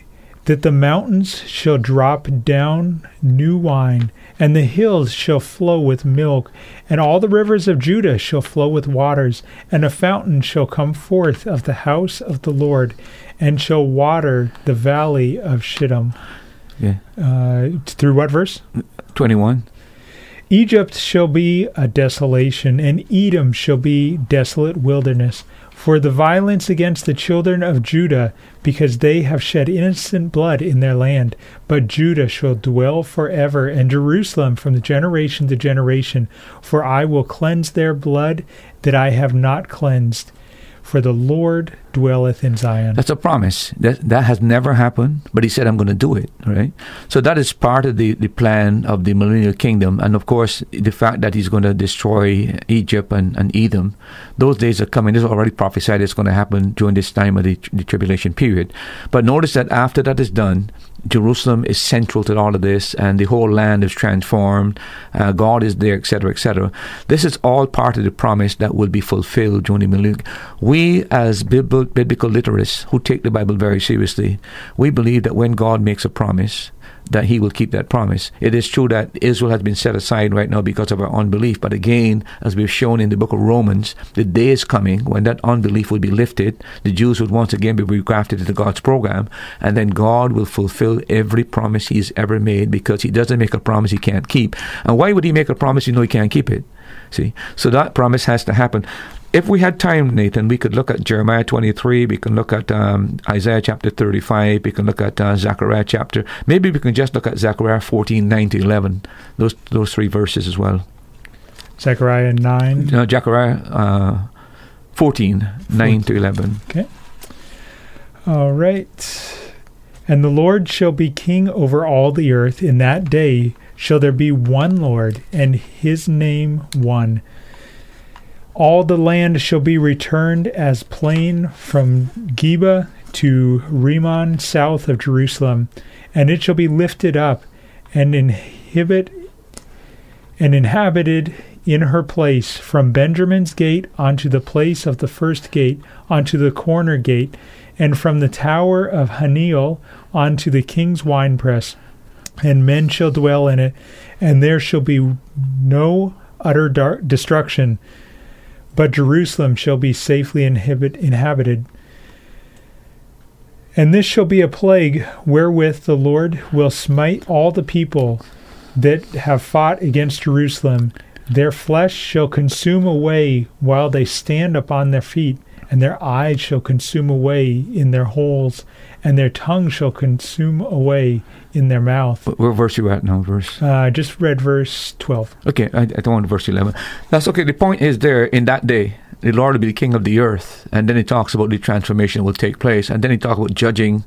that the mountains shall drop down new wine, and the hills shall flow with milk, and all the rivers of Judah shall flow with waters, and a fountain shall come forth of the house of the Lord, and shall water the valley of Shittim. Yeah. Uh, through what verse? 21. Egypt shall be a desolation, and Edom shall be desolate wilderness. For the violence against the children of Judah, because they have shed innocent blood in their land. But Judah shall dwell forever, and Jerusalem from generation to generation. For I will cleanse their blood that I have not cleansed. For the Lord dwelleth in Zion. That's a promise. That that has never happened, but he said, I'm going to do it, right? So that is part of the, the plan of the millennial kingdom. And of course, the fact that he's going to destroy Egypt and, and Edom, those days are coming. This is already prophesied it's going to happen during this time of the, the tribulation period. But notice that after that is done, Jerusalem is central to all of this, and the whole land is transformed. Uh, God is there, etc., etc. This is all part of the promise that will be fulfilled during the millennium. We, as biblical, biblical literates who take the Bible very seriously, we believe that when God makes a promise, that he will keep that promise. It is true that Israel has been set aside right now because of our unbelief, but again, as we've shown in the book of Romans, the day is coming when that unbelief will be lifted. The Jews would once again be regrafted into God's program, and then God will fulfill every promise he's ever made because he doesn't make a promise he can't keep. And why would he make a promise you know he can't keep it? See? So that promise has to happen if we had time, Nathan, we could look at Jeremiah 23, we can look at um, Isaiah chapter 35, we can look at uh, Zechariah chapter, maybe we can just look at Zechariah 14, 9 to 11, those, those three verses as well. Zechariah 9. No, Zechariah uh, 14, 9 to 11. Okay. All right. And the Lord shall be king over all the earth. In that day shall there be one Lord, and his name one all the land shall be returned as plain from Geba to Rimmon south of Jerusalem, and it shall be lifted up and inhibit and inhabited in her place from Benjamin's gate unto the place of the first gate unto the corner gate, and from the tower of Hananeel unto the king's winepress, and men shall dwell in it, and there shall be no utter dark destruction but Jerusalem shall be safely inhabited. And this shall be a plague wherewith the Lord will smite all the people that have fought against Jerusalem. Their flesh shall consume away while they stand upon their feet, and their eyes shall consume away in their holes, and their tongue shall consume away in their mouth. What, verse you at now? Verse? Uh, I just read verse 12. Okay, I, I don't want verse 11. That's okay. The point is there, in that day, the Lord will be the king of the earth. And then he talks about the transformation will take place. And then he talks about judging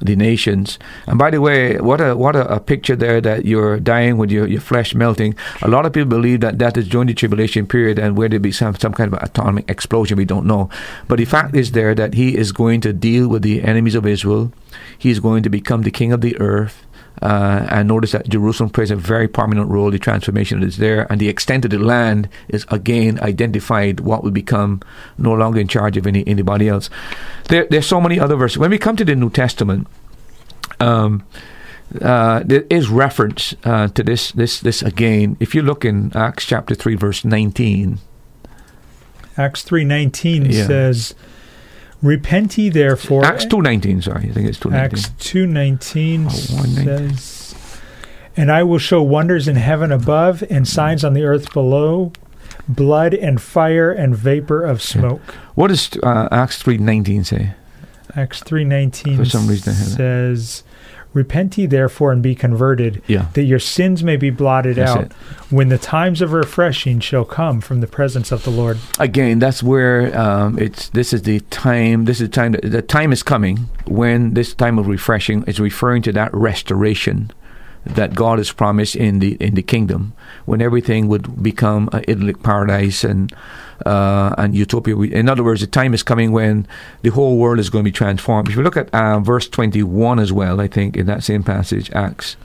the nations. And by the way, what a what a, a, picture there that you're dying with your, your flesh melting. A lot of people believe that that is during the tribulation period and where there be some, some kind of atomic explosion. We don't know. But the fact is there that he is going to deal with the enemies of Israel. He's going to become the king of the earth. Uh, and notice that Jerusalem plays a very prominent role. The transformation that is there, and the extent of the land is again identified. What will become no longer in charge of any anybody else. There, there's so many other verses. When we come to the New Testament, um, uh, there is reference uh, to this, this, this again. If you look in Acts chapter three, verse nineteen, Acts three nineteen yeah. says Repent ye therefore. Acts two nineteen. Sorry, I think it's two nineteen. Acts two nineteen oh, says, "And I will show wonders in heaven above and signs on the earth below, blood and fire and vapor of smoke." Yeah. What does uh, Acts three nineteen say? Acts three nineteen. For some reason, says. Repent ye therefore and be converted, yeah. that your sins may be blotted that's out, it. when the times of refreshing shall come from the presence of the Lord. Again, that's where um, it's. This is the time. This is the time. That, the time is coming when this time of refreshing is referring to that restoration that God has promised in the in the kingdom, when everything would become an idyllic paradise and uh, and utopia. In other words, the time is coming when the whole world is going to be transformed. If you look at uh, verse twenty one as well, I think in that same passage, Acts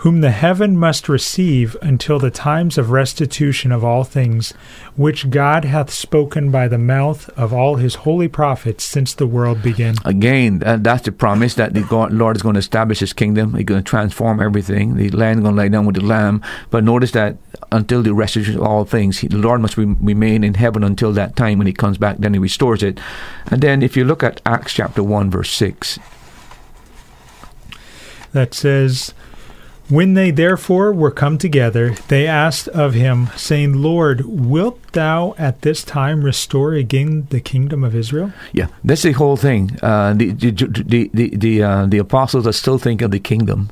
whom the heaven must receive until the times of restitution of all things, which God hath spoken by the mouth of all his holy prophets since the world began. Again, that's the promise that the God, Lord is going to establish his kingdom. He's going to transform everything. The land is going to lay down with the lamb. But notice that until the restitution of all things, the Lord must re- remain in heaven until that time when he comes back, then he restores it. And then if you look at Acts chapter 1, verse 6, that says, when they therefore were come together, they asked of him, saying, Lord, wilt thou at this time restore again the kingdom of Israel? Yeah, that's the whole thing. Uh, the the the the, the, uh, the apostles are still thinking of the kingdom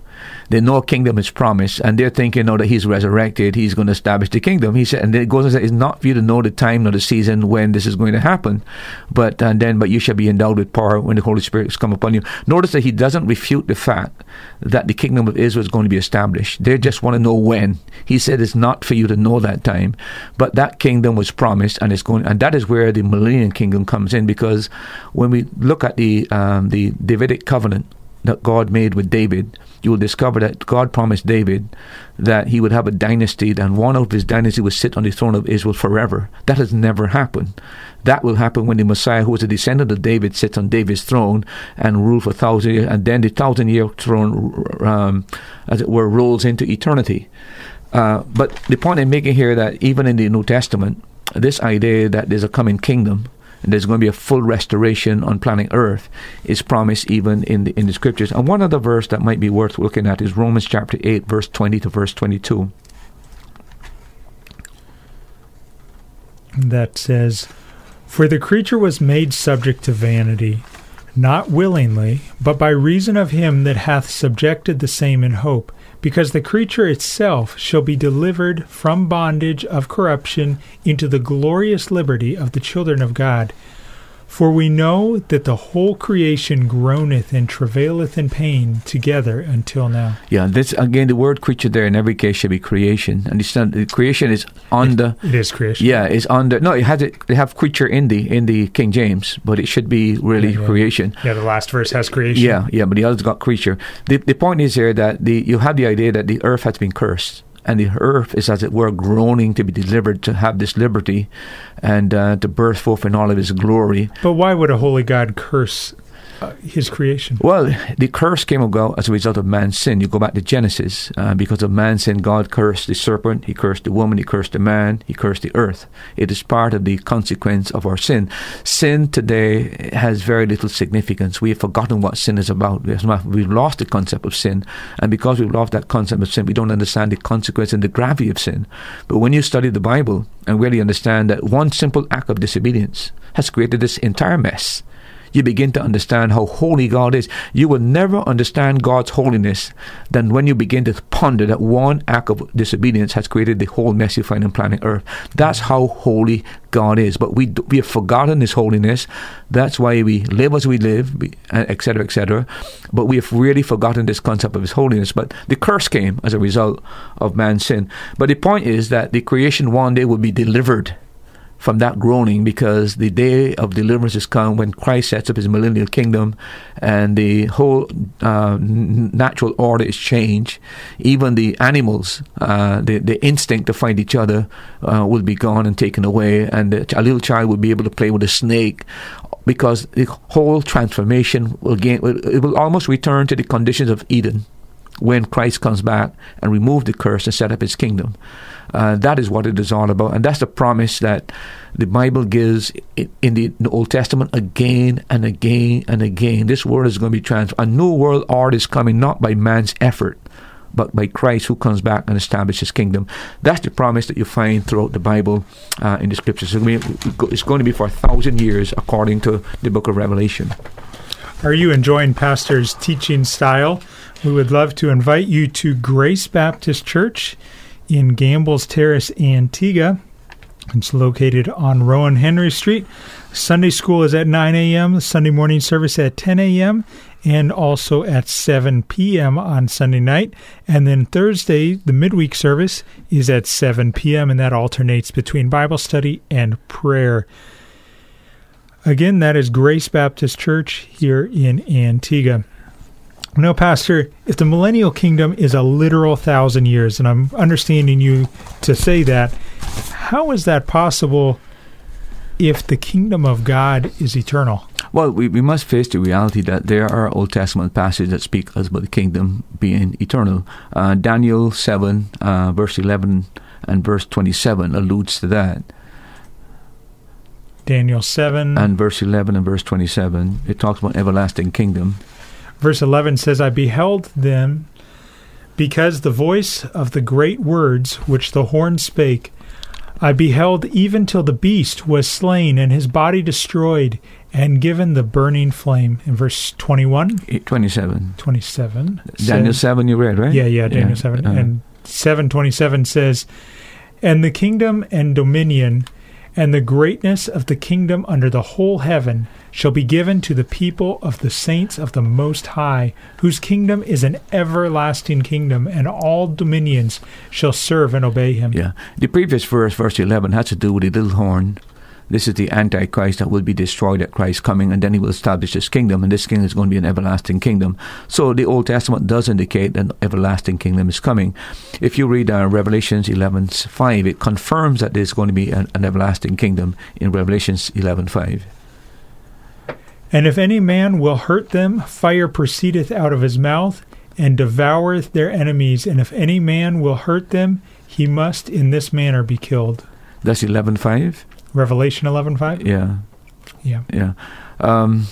they know a kingdom is promised, and they're thinking, know that he's resurrected, he's going to establish the kingdom. He said, and it goes and says, it's not for you to know the time nor the season when this is going to happen, but and then, but you shall be endowed with power when the Holy Spirit has come upon you. Notice that he doesn't refute the fact that the kingdom of Israel is going to be established. They just want to know when. He said it's not for you to know that time, but that kingdom was promised, and it's going, and that is where the millennium kingdom comes in, because when we look at the um, the Davidic covenant that God made with David, you will discover that God promised David that he would have a dynasty, and one of his dynasty would sit on the throne of Israel forever. That has never happened. That will happen when the Messiah, who is a descendant of David, sits on David's throne and rules for a thousand years, and then the thousand year throne, um, as it were, rolls into eternity. Uh, but the point I'm making here that even in the New Testament, this idea that there's a coming kingdom there's going to be a full restoration on planet Earth is promised even in the in the scriptures. And one other verse that might be worth looking at is Romans chapter eight, verse twenty to verse twenty-two. That says, "For the creature was made subject to vanity." Not willingly, but by reason of him that hath subjected the same in hope, because the creature itself shall be delivered from bondage of corruption into the glorious liberty of the children of God. For we know that the whole creation groaneth and travaileth in pain together until now. Yeah, this again the word creature there in every case should be creation. And the creation is under. it, It is creation. Yeah, it's under. no, it has it they have creature in the in the King James, but it should be really yeah, yeah. creation. Yeah, the last verse has creation. Yeah, yeah, but the other's got creature. The the point is here that the you have the idea that the earth has been cursed and the earth is, as it were, groaning to be delivered to have this liberty and uh, to burst forth in all of His glory. But why would a holy God curse uh, his creation? Well, the curse came about as a result of man's sin. You go back to Genesis. Uh, because of man's sin, God cursed the serpent, He cursed the woman, He cursed the man, He cursed the earth. It is part of the consequence of our sin. Sin today has very little significance. We have forgotten what sin is about. We've lost the concept of sin. And because we've lost that concept of sin, we don't understand the consequence and the gravity of sin. But when you study the Bible and really understand that one simple act of disobedience has created this entire mess, you begin to understand how holy God is. You will never understand God's holiness than when you begin to ponder that one act of disobedience has created the whole mess you find on planet Earth. That's how holy God is. But we we have forgotten His holiness. That's why we live as we live, etc., uh, etc. But we have really forgotten this concept of His holiness. But the curse came as a result of man's sin. But the point is that the creation one day will be delivered from that groaning because the day of deliverance is come when Christ sets up his millennial kingdom and the whole uh, natural order is changed. Even the animals, uh, the, the instinct to find each other uh, will be gone and taken away, and a little child will be able to play with a snake because the whole transformation will gain, it will almost return to the conditions of Eden when Christ comes back and remove the curse and set up his kingdom. Uh, that is what it is all about. And that's the promise that the Bible gives in the, in the Old Testament again and again and again. This world is going to be transformed. A new world order is coming not by man's effort, but by Christ who comes back and establishes his kingdom. That's the promise that you find throughout the Bible uh, in the scriptures. It's going to be for a thousand years according to the book of Revelation. Are you enjoying Pastor's teaching style? We would love to invite you to Grace Baptist Church in Gambles Terrace, Antigua. It's located on Rowan Henry Street. Sunday school is at 9 a.m., Sunday morning service at 10 a.m., and also at 7 p.m. on Sunday night. And then Thursday, the midweek service is at 7 p.m., and that alternates between Bible study and prayer. Again, that is Grace Baptist Church here in Antigua. No, Pastor, if the millennial kingdom is a literal thousand years, and I'm understanding you to say that, how is that possible if the kingdom of God is eternal? Well, we, we must face the reality that there are Old Testament passages that speak about the kingdom being eternal. Uh, Daniel 7, uh, verse 11 and verse 27 alludes to that. Daniel 7. And verse 11 and verse 27, it talks about everlasting kingdom. Verse 11 says, I beheld them because the voice of the great words which the horn spake. I beheld even till the beast was slain and his body destroyed and given the burning flame. In verse 21? 27. 27. Daniel says, 7 you read, right? Yeah, yeah, Daniel yeah. 7. Uh-huh. And 727 says, And the kingdom and dominion and the greatness of the kingdom under the whole heaven shall be given to the people of the saints of the Most High, whose kingdom is an everlasting kingdom, and all dominions shall serve and obey him. Yeah. The previous verse, verse 11, has to do with the little horn. This is the Antichrist that will be destroyed at Christ's coming, and then he will establish his kingdom, and this kingdom is going to be an everlasting kingdom. So the Old Testament does indicate that an everlasting kingdom is coming. If you read uh, Revelations 11 5, it confirms that there's going to be an, an everlasting kingdom in Revelations 11 5. And if any man will hurt them, fire proceedeth out of his mouth, and devoureth their enemies. And if any man will hurt them, he must in this manner be killed. That's eleven five. Revelation eleven five. Yeah. Yeah. Yeah. Um,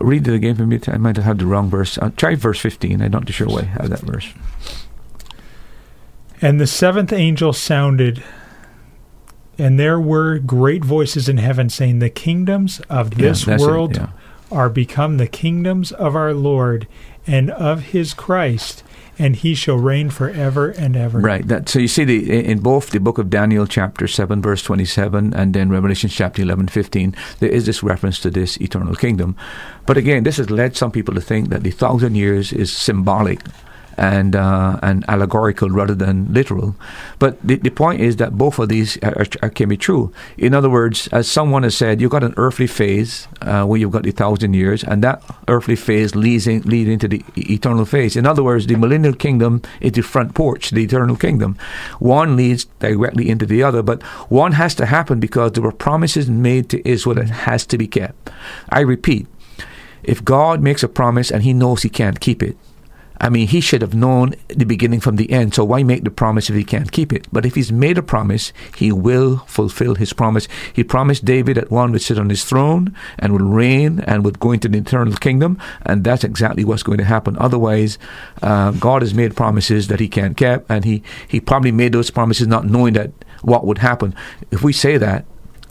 read the again for me. I might have had the wrong verse. Uh, try verse fifteen. I'm not sure why I have that verse. And the seventh angel sounded, and there were great voices in heaven saying, The kingdoms of this yeah, world yeah are become the kingdoms of our Lord and of his Christ, and he shall reign forever and ever. Right. That, so you see, the, in both the book of Daniel, chapter 7, verse 27, and then Revelation, chapter 11, 15, there is this reference to this eternal kingdom. But again, this has led some people to think that the thousand years is symbolic and uh, and allegorical rather than literal. But the, the point is that both of these are, are, can be true. In other words, as someone has said, you've got an earthly phase uh, where you've got the thousand years, and that earthly phase leads, in, lead into the eternal phase. In other words, the millennial kingdom is the front porch, the eternal kingdom. One leads directly into the other, but one has to happen because there were promises made to Israel that has to be kept. I repeat, if God makes a promise and he knows he can't keep it, I mean, he should have known the beginning from the end. So why make the promise if he can't keep it? But if he's made a promise, he will fulfill his promise. He promised David that one would sit on his throne and would reign and would go into the eternal kingdom. And that's exactly what's going to happen. Otherwise, uh, God has made promises that he can't keep. And he, he probably made those promises not knowing that what would happen. If we say that,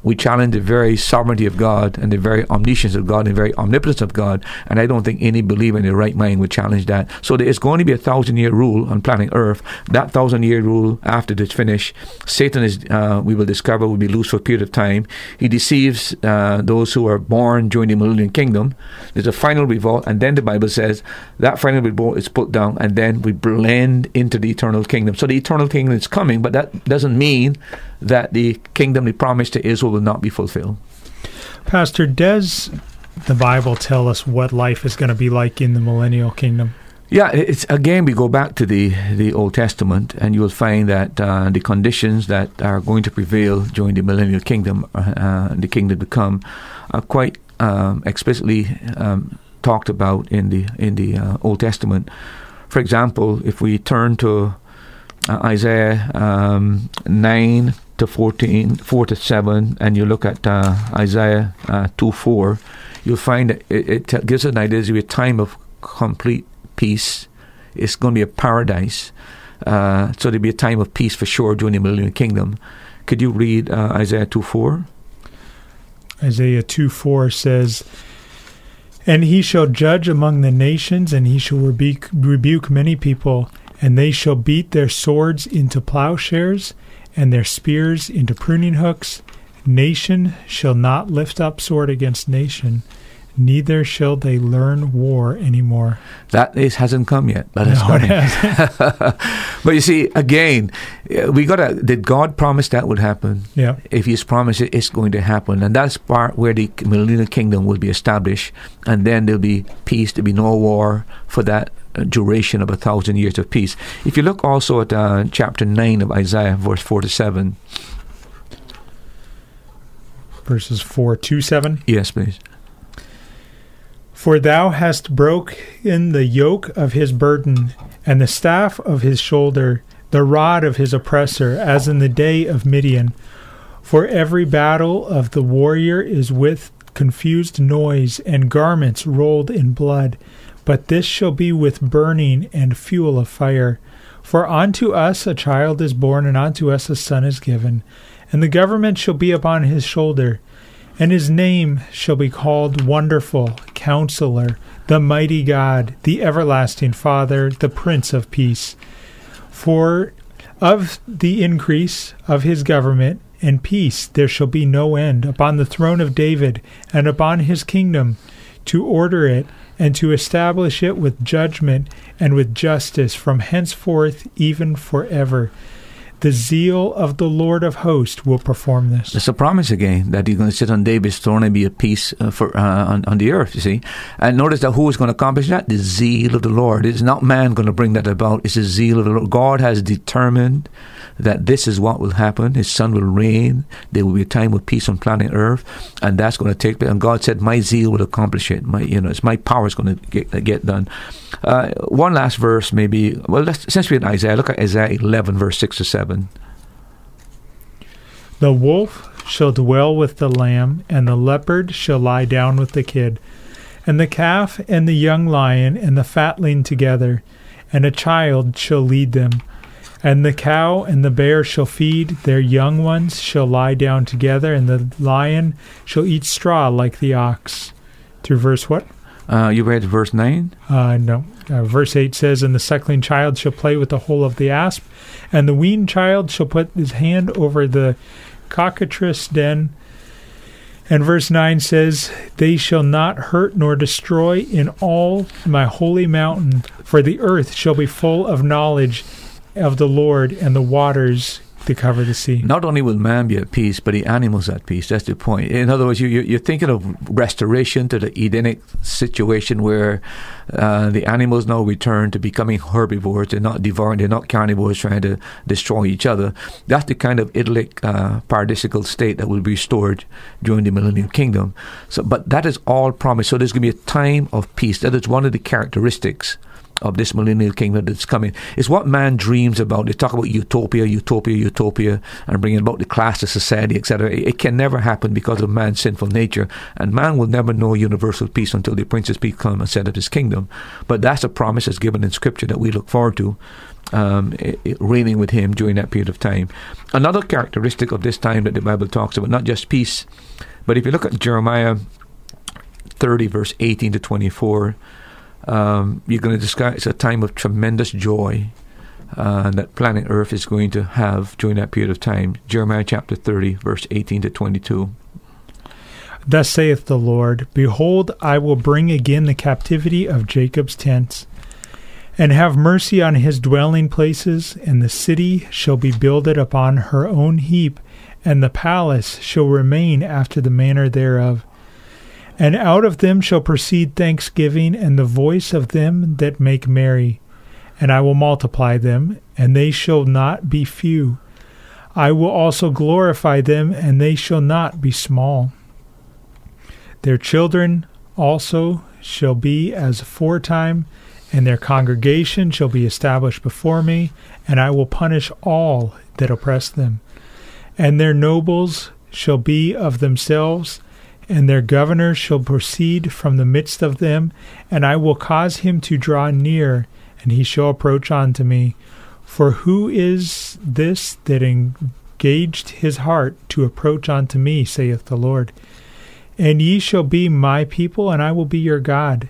we challenge the very sovereignty of God and the very omniscience of God and the very omnipotence of God. And I don't think any believer in their right mind would challenge that. So there is going to be a thousand year rule on planet Earth. That thousand year rule, after it's finished, Satan is, uh, we will discover, will be loose for a period of time. He deceives uh, those who are born during the millennium kingdom. There's a final revolt, and then the Bible says that final revolt is put down, and then we blend into the eternal kingdom. So the eternal kingdom is coming, but that doesn't mean that the kingdom, the promised to Israel, will not be fulfilled. Pastor, does the Bible tell us what life is going to be like in the millennial kingdom? Yeah, it's again we go back to the the Old Testament, and you will find that uh, the conditions that are going to prevail during the millennial kingdom, uh, uh the kingdom to come, are quite um, explicitly um, talked about in the in the uh, Old Testament. For example, if we turn to uh, Isaiah um, nine to 14, 4 to 7, and you look at uh, Isaiah uh, 2 4, you'll find it, it gives an idea of a time of complete peace. It's going to be a paradise. Uh, so there'll be a time of peace for sure during the millennial kingdom. Could you read uh, Isaiah 2 4? Isaiah 2 4 says, And he shall judge among the nations, and he shall rebuke, rebuke many people, and they shall beat their swords into plowshares, and their spears into pruning hooks. Nation shall not lift up sword against nation, neither shall they learn war anymore. That is, hasn't come yet, but it's no, coming. but you see, again, we got to. Did God promise that would happen? Yeah. If He's promised it, it's going to happen, and that's part where the millennial kingdom will be established, and then there'll be peace. There'll be no war for that duration of a thousand years of peace. If you look also at uh, chapter nine of Isaiah, verse four to seven. Verses four to seven. Yes, please. For thou hast broken the yoke of his burden, and the staff of his shoulder, the rod of his oppressor, as in the day of Midian. For every battle of the warrior is with confused noise, and garments rolled in blood. But this shall be with burning and fuel of fire. For unto us a child is born, and unto us a son is given, and the government shall be upon his shoulder and his name shall be called Wonderful, Counselor, the Mighty God, the Everlasting Father, the Prince of Peace. For of the increase of his government and peace there shall be no end upon the throne of David and upon his kingdom, to order it and to establish it with judgment and with justice from henceforth even forever the zeal of the Lord of hosts will perform this. It's a promise again that he's going to sit on David's throne and be a peace uh, for uh, on, on, the earth. You see, and notice that who is going to accomplish that? The zeal of the Lord. It's not man going to bring that about. It's the zeal of the Lord. God has determined that this is what will happen. His son will reign. There will be a time of peace on planet Earth, and that's going to take place. And God said, "My zeal will accomplish it. My, you know, it's my power is going to get, get done." Uh, one last verse, maybe. Well, since we're in Isaiah, look at Isaiah 11, verse 6 to 7. The wolf shall dwell with the lamb, and the leopard shall lie down with the kid, and the calf and the young lion and the fatling together, and a child shall lead them. And the cow and the bear shall feed, their young ones shall lie down together, and the lion shall eat straw like the ox. Through verse what? Uh, you read verse 9? Uh, no. Uh, verse 8 says, And the suckling child shall play with the hole of the asp, and the weaned child shall put his hand over the cockatrice den. And verse 9 says, They shall not hurt nor destroy in all my holy mountain, for the earth shall be full of knowledge of the Lord, and the waters to cover the sea. Not only will man be at peace, but the animals at peace. That's the point. In other words, you, you, are thinking of restoration to the Edenic situation where uh, the animals now return to becoming herbivores. They're not devouring, they're not carnivores trying to destroy each other. That's the kind of idyllic, uh, paradisical state that will be restored during the millennium kingdom. So, but that is all promised. So there's going to be a time of peace. That is one of the characteristics of this millennial kingdom that's coming. It's what man dreams about. They talk about utopia, utopia, utopia, and bringing about the class society, etc. It can never happen because of man's sinful nature, and man will never know universal peace until the Prince of Peace and set up his kingdom. But that's a promise that's given in Scripture that we look forward to. Um, reigning with him during that period of time. Another characteristic of this time that the Bible talks about, not just peace, but if you look at Jeremiah 30, verse 18 to 24, um, you're going to discuss it's a time of tremendous joy uh, that planet Earth is going to have during that period of time. Jeremiah chapter 30, verse 18 to 22. Thus saith the Lord Behold, I will bring again the captivity of Jacob's tents, and have mercy on his dwelling places, and the city shall be builded upon her own heap, and the palace shall remain after the manner thereof. And out of them shall proceed thanksgiving and the voice of them that make merry. And I will multiply them, and they shall not be few. I will also glorify them, and they shall not be small. Their children also shall be as aforetime, and their congregation shall be established before me, and I will punish all that oppress them. And their nobles shall be of themselves, and their governor shall proceed from the midst of them, and I will cause him to draw near, and he shall approach unto me. For who is this that engaged his heart to approach unto me, saith the Lord? And ye shall be my people, and I will be your God.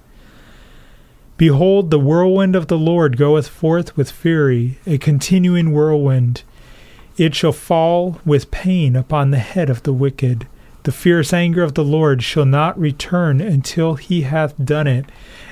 Behold, the whirlwind of the Lord goeth forth with fury, a continuing whirlwind. It shall fall with pain upon the head of the wicked the fierce anger of the Lord shall not return until he hath done it,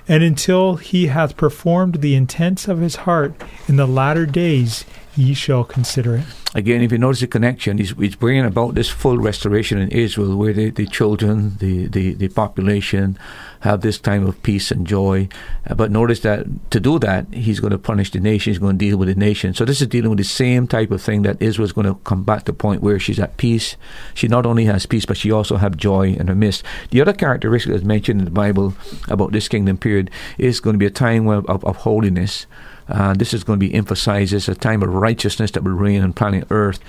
and until he hath performed the intents of his heart in the latter days ye shall consider it. Again, if you notice the connection, he's, he's bringing about this full restoration in Israel where the, the children, the, the, the population have this time of peace and joy. Uh, but notice that to do that, he's going to punish the nation, he's going to deal with the nation. So this is dealing with the same type of thing that Israel's going to come back to the point where she's at peace. She not only has peace, but she also have joy in her midst. The other characteristic that's mentioned in the Bible about this kingdom period is going to be a time of, of, of holiness. Uh, this is going to be emphasized as a time of righteousness that will reign on planet Earth.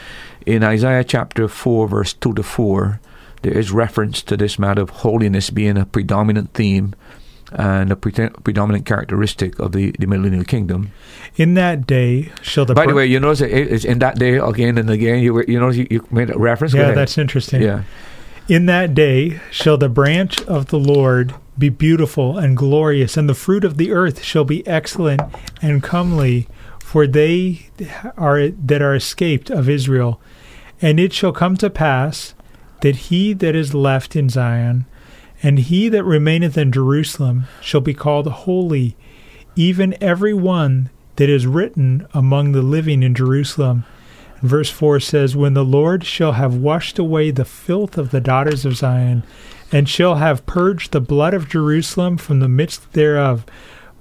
In Isaiah chapter 4, verse 2 to 4, there is reference to this matter of holiness being a predominant theme and a pre- predominant characteristic of the, the millennial kingdom. In that day shall the. By the way, you notice it's in that day again and again. You you know you, you made a reference. Yeah, that's interesting. Yeah. In that day shall the branch of the Lord be beautiful and glorious, and the fruit of the earth shall be excellent and comely, for they are that are escaped of Israel. And it shall come to pass that he that is left in Zion, and he that remaineth in Jerusalem, shall be called holy, even every one that is written among the living in Jerusalem. verse 4 says, When the Lord shall have washed away the filth of the daughters of Zion, and shall have purged the blood of Jerusalem from the midst thereof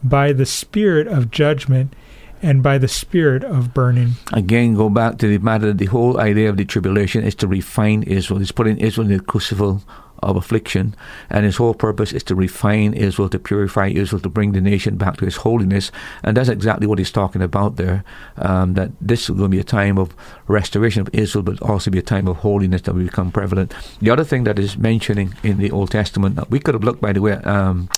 by the spirit of judgment and by the spirit of burning. Again, go back to the matter. The whole idea of the tribulation is to refine Israel. It's putting Israel in the crucible of affliction, and his whole purpose is to refine Israel, to purify Israel, to bring the nation back to his holiness, and that's exactly what he's talking about there. Um, that this is going to be a time of restoration of Israel, but also be a time of holiness that will become prevalent. The other thing that is mentioning in the Old Testament, we could have looked, by the way, um,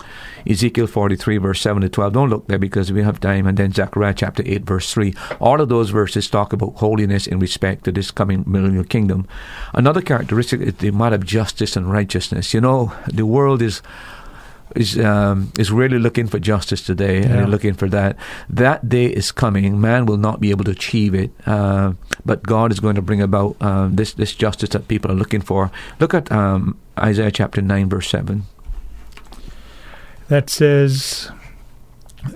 Ezekiel 43, verse 7 to 12. Don't look there because we have time, and then Zechariah chapter 8, verse 3. All of those verses talk about holiness in respect to this coming millennial kingdom. Another characteristic is the amount of justice and righteousness. You know, the world is is um, is really looking for justice today yeah. and looking for that. That day is coming. Man will not be able to achieve it, uh, but God is going to bring about uh, this this justice that people are looking for. Look at um, Isaiah chapter nine, verse seven. That says,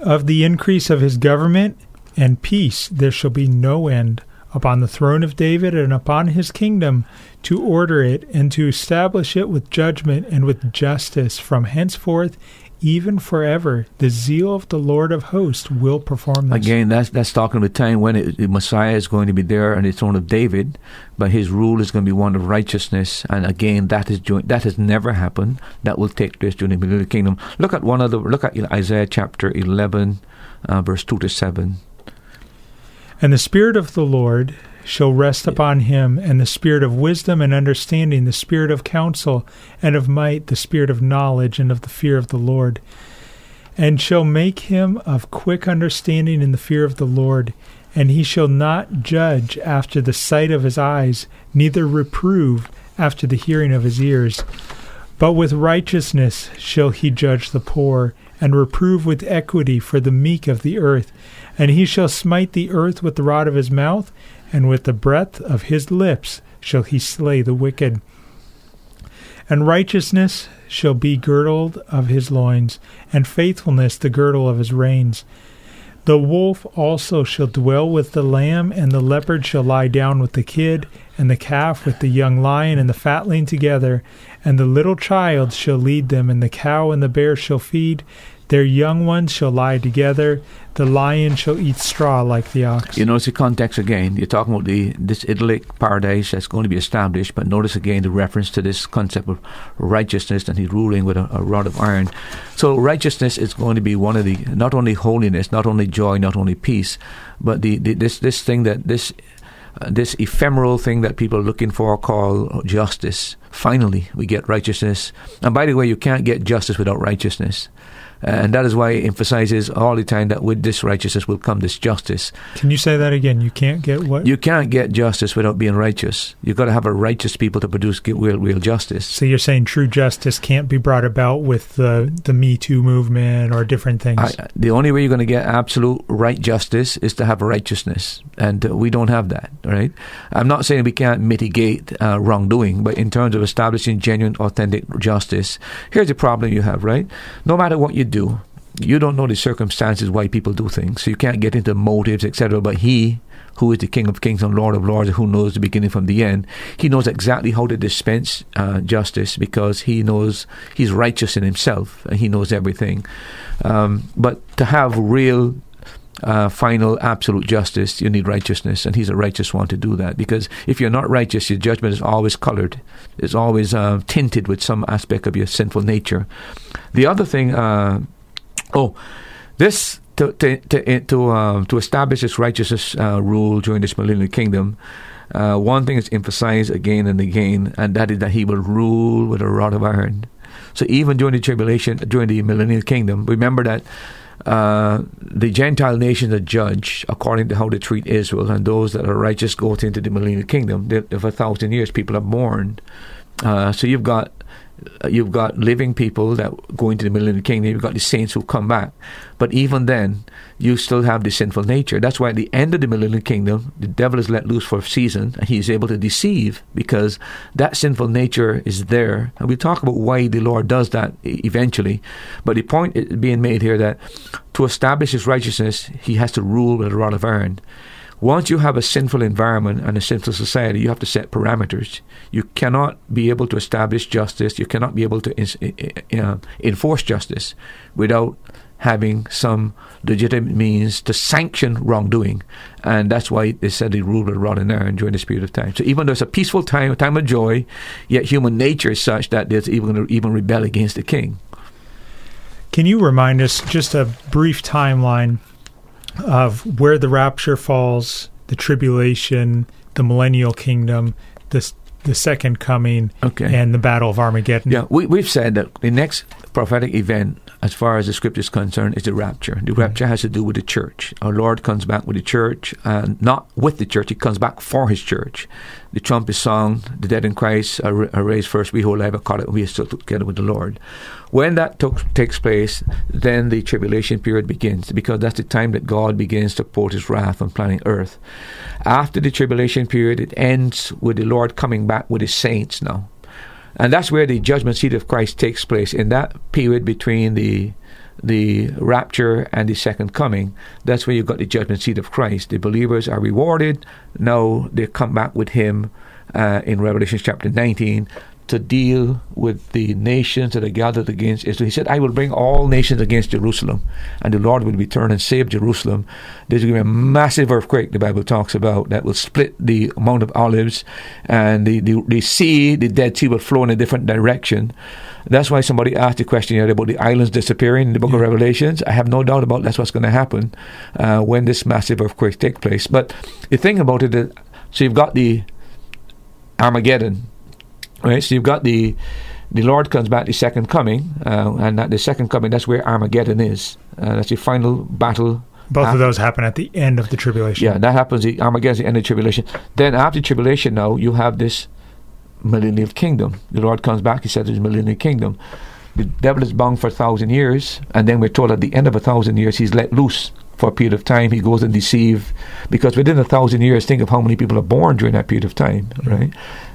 "Of the increase of his government and peace there shall be no end." upon the throne of David and upon his kingdom, to order it and to establish it with judgment and with justice from henceforth even forever. The zeal of the Lord of hosts will perform this. Again, that's that's talking of a time when it, the Messiah is going to be there on the throne of David, but his rule is going to be one of righteousness. And again, that is joint that has never happened. That will take place during the millennial kingdom. Look at one of other. Look at Isaiah chapter eleven uh, verse 2 to 7. And the Spirit of the Lord shall rest upon him, and the Spirit of wisdom and understanding, the Spirit of counsel and of might, the Spirit of knowledge and of the fear of the Lord. And shall make him of quick understanding in the fear of the Lord. And he shall not judge after the sight of his eyes, neither reprove after the hearing of his ears. But with righteousness shall he judge the poor, and reprove with equity for the meek of the earth. And he shall smite the earth with the rod of his mouth, and with the breath of his lips shall he slay the wicked. And righteousness shall be girdled of his loins, and faithfulness the girdle of his reins. The wolf also shall dwell with the lamb, and the leopard shall lie down with the kid, and the calf with the young lion and the fatling together, and the little child shall lead them, and the cow and the bear shall feed, their young ones shall lie together. The lion shall eat straw like the ox. You notice the context again. You're talking about the this idyllic paradise that's going to be established, but notice again the reference to this concept of righteousness and he's ruling with a, a rod of iron. So righteousness is going to be one of the not only holiness, not only joy, not only peace, but the, the this this thing that this uh, this ephemeral thing that people are looking for called justice. Finally, we get righteousness. And by the way, you can't get justice without righteousness. And that is why it emphasizes all the time that with this righteousness will come this justice. Can you say that again? You can't get what? You can't get justice without being righteous. You've got to have a righteous people to produce real, real justice. So you're saying true justice can't be brought about with the, the Me Too movement or different things? I, the only way you're going to get absolute right justice is to have righteousness. And uh, we don't have that, right? I'm not saying we can't mitigate uh, wrongdoing, but in terms of establishing genuine, authentic justice, here's the problem you have, right? No matter what you do. You don't know the circumstances why people do things, so you can't get into motives, etc. But He, who is the King of Kings and Lord of Lords, who knows the beginning from the end, He knows exactly how to dispense uh, justice because He knows He's righteous in Himself and He knows everything. Um, but to have real uh, final absolute justice, you need righteousness, and He's a righteous one to do that. Because if you're not righteous, your judgment is always colored, it's always uh, tinted with some aspect of your sinful nature. The other thing, uh, oh, this to to to to, uh, to establish this righteousness uh, rule during this millennial kingdom. Uh, one thing is emphasized again and again, and that is that he will rule with a rod of iron. So even during the tribulation, during the millennial kingdom, remember that uh, the Gentile nations are judged according to how they treat Israel, and those that are righteous go into the millennial kingdom. They, for a thousand years, people are born. Uh, so you've got Uh, you've got living people that go into the millennial kingdom. You've got the saints who come back, but even then, you still have the sinful nature. That's why at the end of the millennial kingdom, the devil is let loose for a season, and he is able to deceive because that sinful nature is there. And we'll talk about why the Lord does that eventually. But the point being made here that to establish his righteousness, he has to rule with a rod of iron. Once you have a sinful environment and a sinful society, you have to set parameters. You cannot be able to establish justice. You cannot be able to uh, enforce justice without having some legitimate means to sanction wrongdoing. And that's why they said they ruled with rod and iron during this period of time. So even though it's a peaceful time, a time of joy, yet human nature is such that there's even going to even rebel against the king. Can you remind us just a brief timeline of where the rapture falls, the tribulation, the millennial kingdom, the the second coming, okay. and the battle of Armageddon. Yeah, we, we've said that the next prophetic event, as far as the scripture is concerned, is the rapture. The rapture has to do with the church. Our Lord comes back with the church, and not with the church. He comes back for His church. The trump is sung. The dead in Christ uh, are, are uh, raised first. We who live are caught up. We are still together with the Lord. When that takes place, then the tribulation period begins because that's the time that God begins to pour his wrath on planet earth. After the tribulation period, it ends with the Lord coming back with his saints now. And that's where the judgment seat of Christ takes place in that period between the the rapture and the second coming. That's where you've got the judgment seat of Christ. The believers are rewarded. Now they come back with him uh, in Revelation chapter 19 to deal with the nations that are gathered against Israel. He said, I will bring all nations against Jerusalem, and the Lord will return and save Jerusalem. There's going to be a massive earthquake, the Bible talks about, that will split the Mount of Olives, and the, the, the sea, the Dead Sea, will flow in a different direction. That's why somebody asked the question about the islands disappearing in the book yeah. of Revelations. I have no doubt about that's what's going to happen uh, when this massive earthquake takes place. But the thing about it is, so you've got the Armageddon, right? So you've got the the Lord comes back the second coming, uh, and that the second coming that's where Armageddon is. Uh, that's the final battle. Both after. of those happen at the end of the tribulation. Yeah, that happens. The Armageddon the end of the tribulation. Then after the tribulation, now you have this millennial kingdom. The Lord comes back. He said, "There's millennial kingdom." The devil is bound for a thousand years, and then we're told at the end of a thousand years he's let loose for a period of time. He goes and deceive because within a thousand years, think of how many people are born during that period of time, right?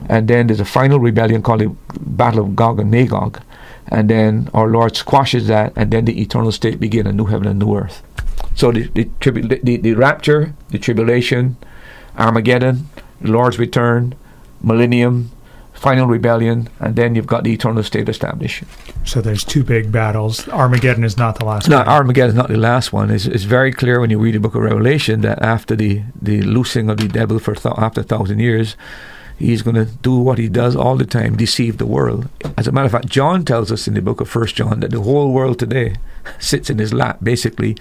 And then there's a final rebellion called the Battle of Gog and Magog, and then our Lord squashes that, and then the eternal state begin a new heaven and new earth. So the the, tribu- the, the rapture, the tribulation, Armageddon, the Lord's return, millennium, final rebellion, and then you've got the eternal state established. So there's two big battles. Armageddon is not the last. No, Armageddon is not the last one. It's, it's very clear when you read the book of Revelation that after the the loosing of the devil for th- after a thousand years, he's going to do what he does all the time deceive the world. As a matter of fact john tells us in the book of first john that the whole world today sits in his lap basically.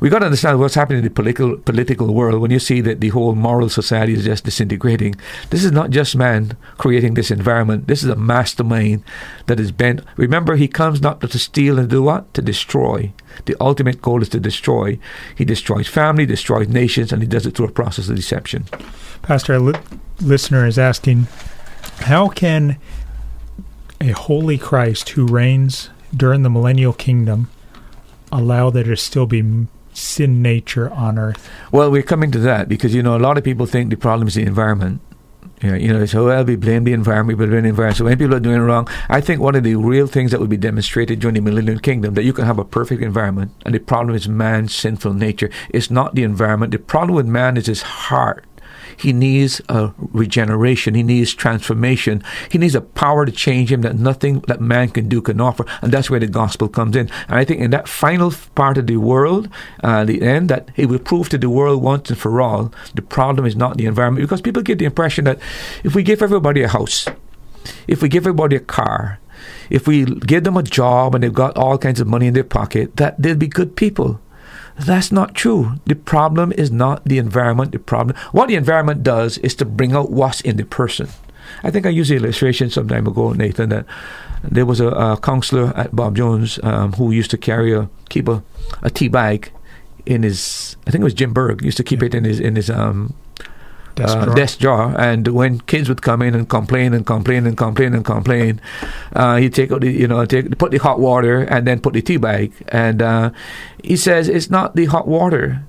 We got to understand what's happening in the political political world. When you see that the whole moral society is just disintegrating this is not just man creating this environment. This is a mastermind that is bent. Remember he comes not to steal and do what? To destroy. The ultimate goal is to destroy. He destroys family destroys nations and he does it through a process of deception. Pastor listener is asking, how can a holy Christ who reigns during the millennial kingdom allow there to still be sin nature on earth? Well, we're coming to that because, you know, a lot of people think the problem is the environment. Yeah, you know, so well, we blame the environment, we blame the environment. So when people are doing wrong, I think one of the real things that would be demonstrated during the millennial kingdom that you can have a perfect environment, and the problem is man's sinful nature. It's not the environment. The problem with man is his heart. He needs a regeneration. He needs transformation. He needs a power to change him that nothing that man can do can offer. And that's where the gospel comes in. And I think in that final part of the world, uh, the end, that he will prove to the world once and for all the problem is not the environment. Because people get the impression that if we give everybody a house, if we give everybody a car, if we give them a job and they've got all kinds of money in their pocket, that they'll be good people. That's not true. The problem is not the environment. The problem, what the environment does, is to bring out what's in the person. I think I used the illustration some time ago, Nathan, that there was a, a counselor at Bob Jones um, who used to carry a keep a, a tea bag in his. I think it was Jim Berg used to keep yeah. it in his in his um, desk, uh, desk jar. And when kids would come in and complain and complain and complain and complain, uh, he'd take out the, you know, take, put the hot water and then put the tea bag. And uh, he says it's not the hot water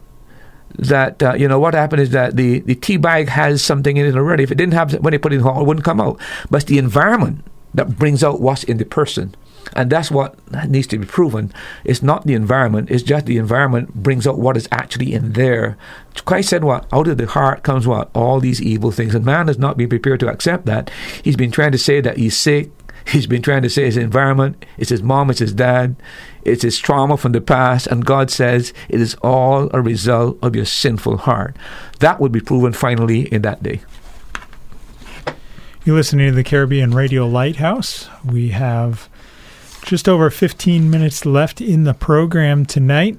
that uh, you know what happened is that the, the tea bag has something in it already. If it didn't have when they put it in hot, it wouldn't come out. But it's the environment that brings out what's in the person. And that's what needs to be proven. It's not the environment, it's just the environment brings out what is actually in there. Christ said, What? Out of the heart comes what? All these evil things. And man has not been prepared to accept that. He's been trying to say that he's sick. He's been trying to say his environment, it's his mom, it's his dad, it's his trauma from the past, and God says it is all a result of your sinful heart. That would be proven finally in that day. You're listening to the Caribbean Radio Lighthouse. We have just over 15 minutes left in the program tonight.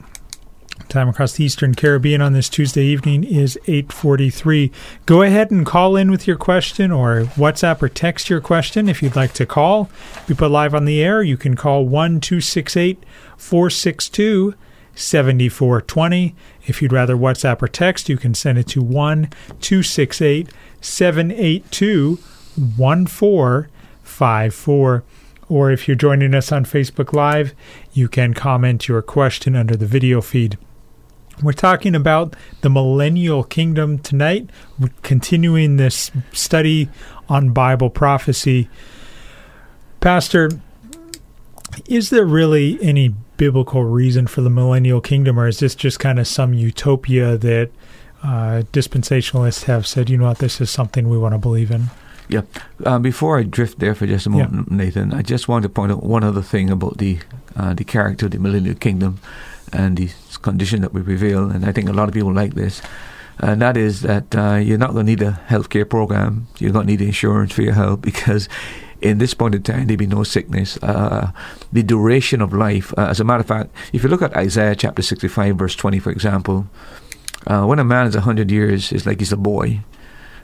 Time across the Eastern Caribbean on this Tuesday evening is 8:43. Go ahead and call in with your question or WhatsApp or text your question if you'd like to call. Be put live on the air, you can call 1-268-462 7420. If you'd rather WhatsApp or text, you can send it to 1 782 1454 or if you're joining us on Facebook Live, you can comment your question under the video feed. We're talking about the millennial kingdom tonight. We're continuing this study on Bible prophecy. Pastor, is there really any biblical reason for the millennial kingdom, or is this just kind of some utopia that uh, dispensationalists have said, you know what, this is something we want to believe in? Yeah. Uh, before I drift there for just a moment, yeah. Nathan, I just want to point out one other thing about the uh, the character of the millennial kingdom and the condition that we reveal. And I think a lot of people like this. And that is that uh, you're not going to need a healthcare program. You're going to need insurance for your health because in this point in time, there'll be no sickness. Uh, the duration of life, uh, as a matter of fact, if you look at Isaiah chapter 65, verse 20, for example, uh, when a man is 100 years, it's like he's a boy.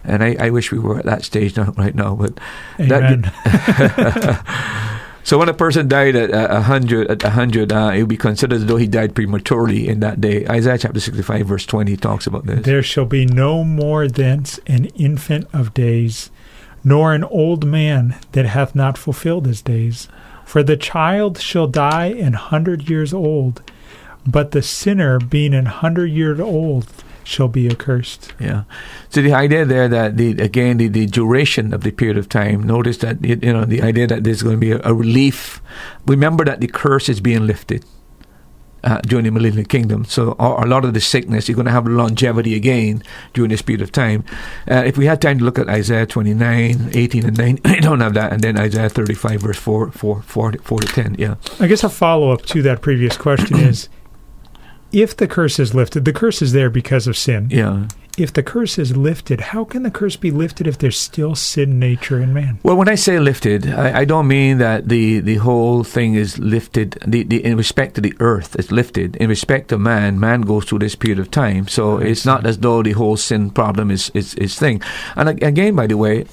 And I, I wish we were at that stage right now. But Amen. that, so when a person died at a hundred, at a hundred, uh, it would be considered as though he died prematurely in that day. Isaiah chapter sixty-five, verse twenty, talks about this. There shall be no more thence an infant of days, nor an old man that hath not fulfilled his days. For the child shall die an hundred years old, but the sinner being an hundred years old shall be accursed. Yeah. So the idea there that the again the, the duration of the period of time. Notice that you know the idea that there's going to be a, a relief. Remember that the curse is being lifted. Uh, during the millennial kingdom. So a, a, lot of the sickness, you're going to have longevity again during this period of time. Uh, if we had time to look at Isaiah 29, 18 and 9, I don't have that. And then Isaiah 35, verse 4, 4, 4, 4 to 10. Yeah. I guess a follow up to that previous question is if the curse is lifted, the curse is there because of sin. Yeah. If the curse is lifted, how can the curse be lifted if there's still sin nature in man? Well, when I say lifted, I, I don't mean that the, the whole thing is lifted the, the, in respect to the earth. It's lifted in respect to man. Man goes through this period of time, so it's not as though the whole sin problem is is, is thing. And again, by the way,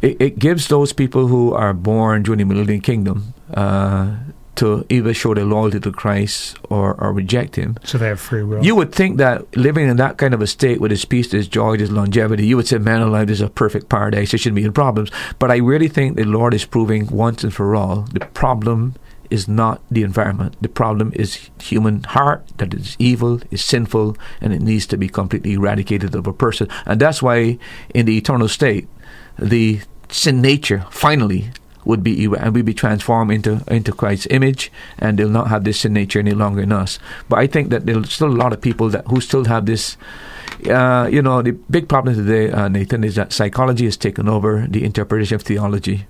it, it gives those people who are born during the millennial kingdom. Uh, to either show their loyalty to Christ or, or reject Him. So they have free will. You would think that living in that kind of a state with His peace, His joy, His longevity, you would say, man alive is a perfect paradise. There shouldn't be any problems. But I really think the Lord is proving once and for all the problem is not the environment. The problem is human heart that is evil, is sinful, and it needs to be completely eradicated of a person. And that's why in the eternal state, the sin nature finally would be and we be transformed into into Christ's image, and they'll not have this sin nature any longer in us. But I think that there's still a lot of people that who still have this. Uh, you know, the big problem today, uh, Nathan, is that psychology has taken over the interpretation of theology.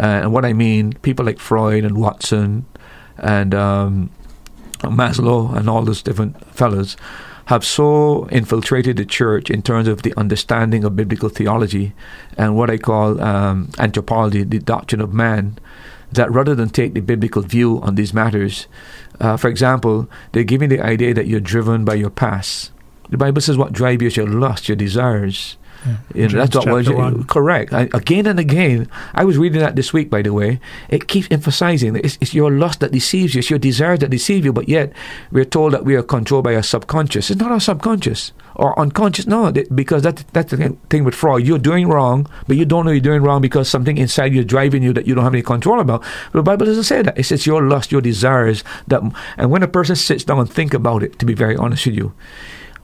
Uh, and what I mean, people like Freud and Watson and um, Maslow and all those different fellows have so infiltrated the church in terms of the understanding of biblical theology and what I call um, anthropology, the doctrine of man, that rather than take the biblical view on these matters, uh, for example, they're giving the idea that you're driven by your past. The Bible says what drives you is your lust, your desires. Yeah. You know, that's what was correct. I, again and again, I was reading that this week. By the way, it keeps emphasizing it's, it's, your lust that deceives you, it's your desires that deceive you. But yet, we're told that we are controlled by our subconscious. It's not our subconscious or unconscious. No, because that that's the thing with Freud. You're doing wrong, but you don't know you're doing wrong because something inside you is driving you that you don't have any control about. But the Bible doesn't say that. It says your lust, your desires. That, and when a person sits down and think about it, to be very honest with you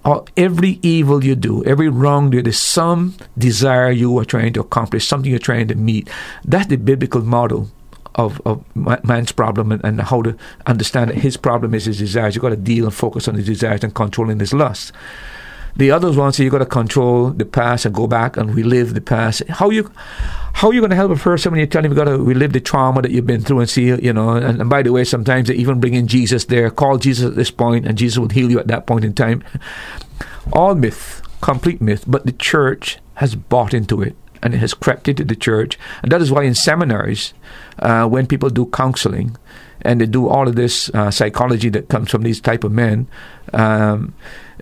all, every evil you do, every wrong do, there's some desire you are trying to accomplish, something you're trying to meet. That's the biblical model of, of man's problem and, and, how to understand that his problem is his desires. You've got to deal and focus on his desires and controlling his lusts. The others want say you've got to control the past and go back and relive the past. How you how are you going to help a person when you tell him you've got to relive the trauma that you've been through and see, you know? And, and by the way, sometimes they even bring in Jesus there, call Jesus at this point, and Jesus will heal you at that point in time. All myth, complete myth, but the church has bought into it and it has crept into the church. And that is why in seminaries, uh, when people do counseling and they do all of this uh, psychology that comes from these type of men, um,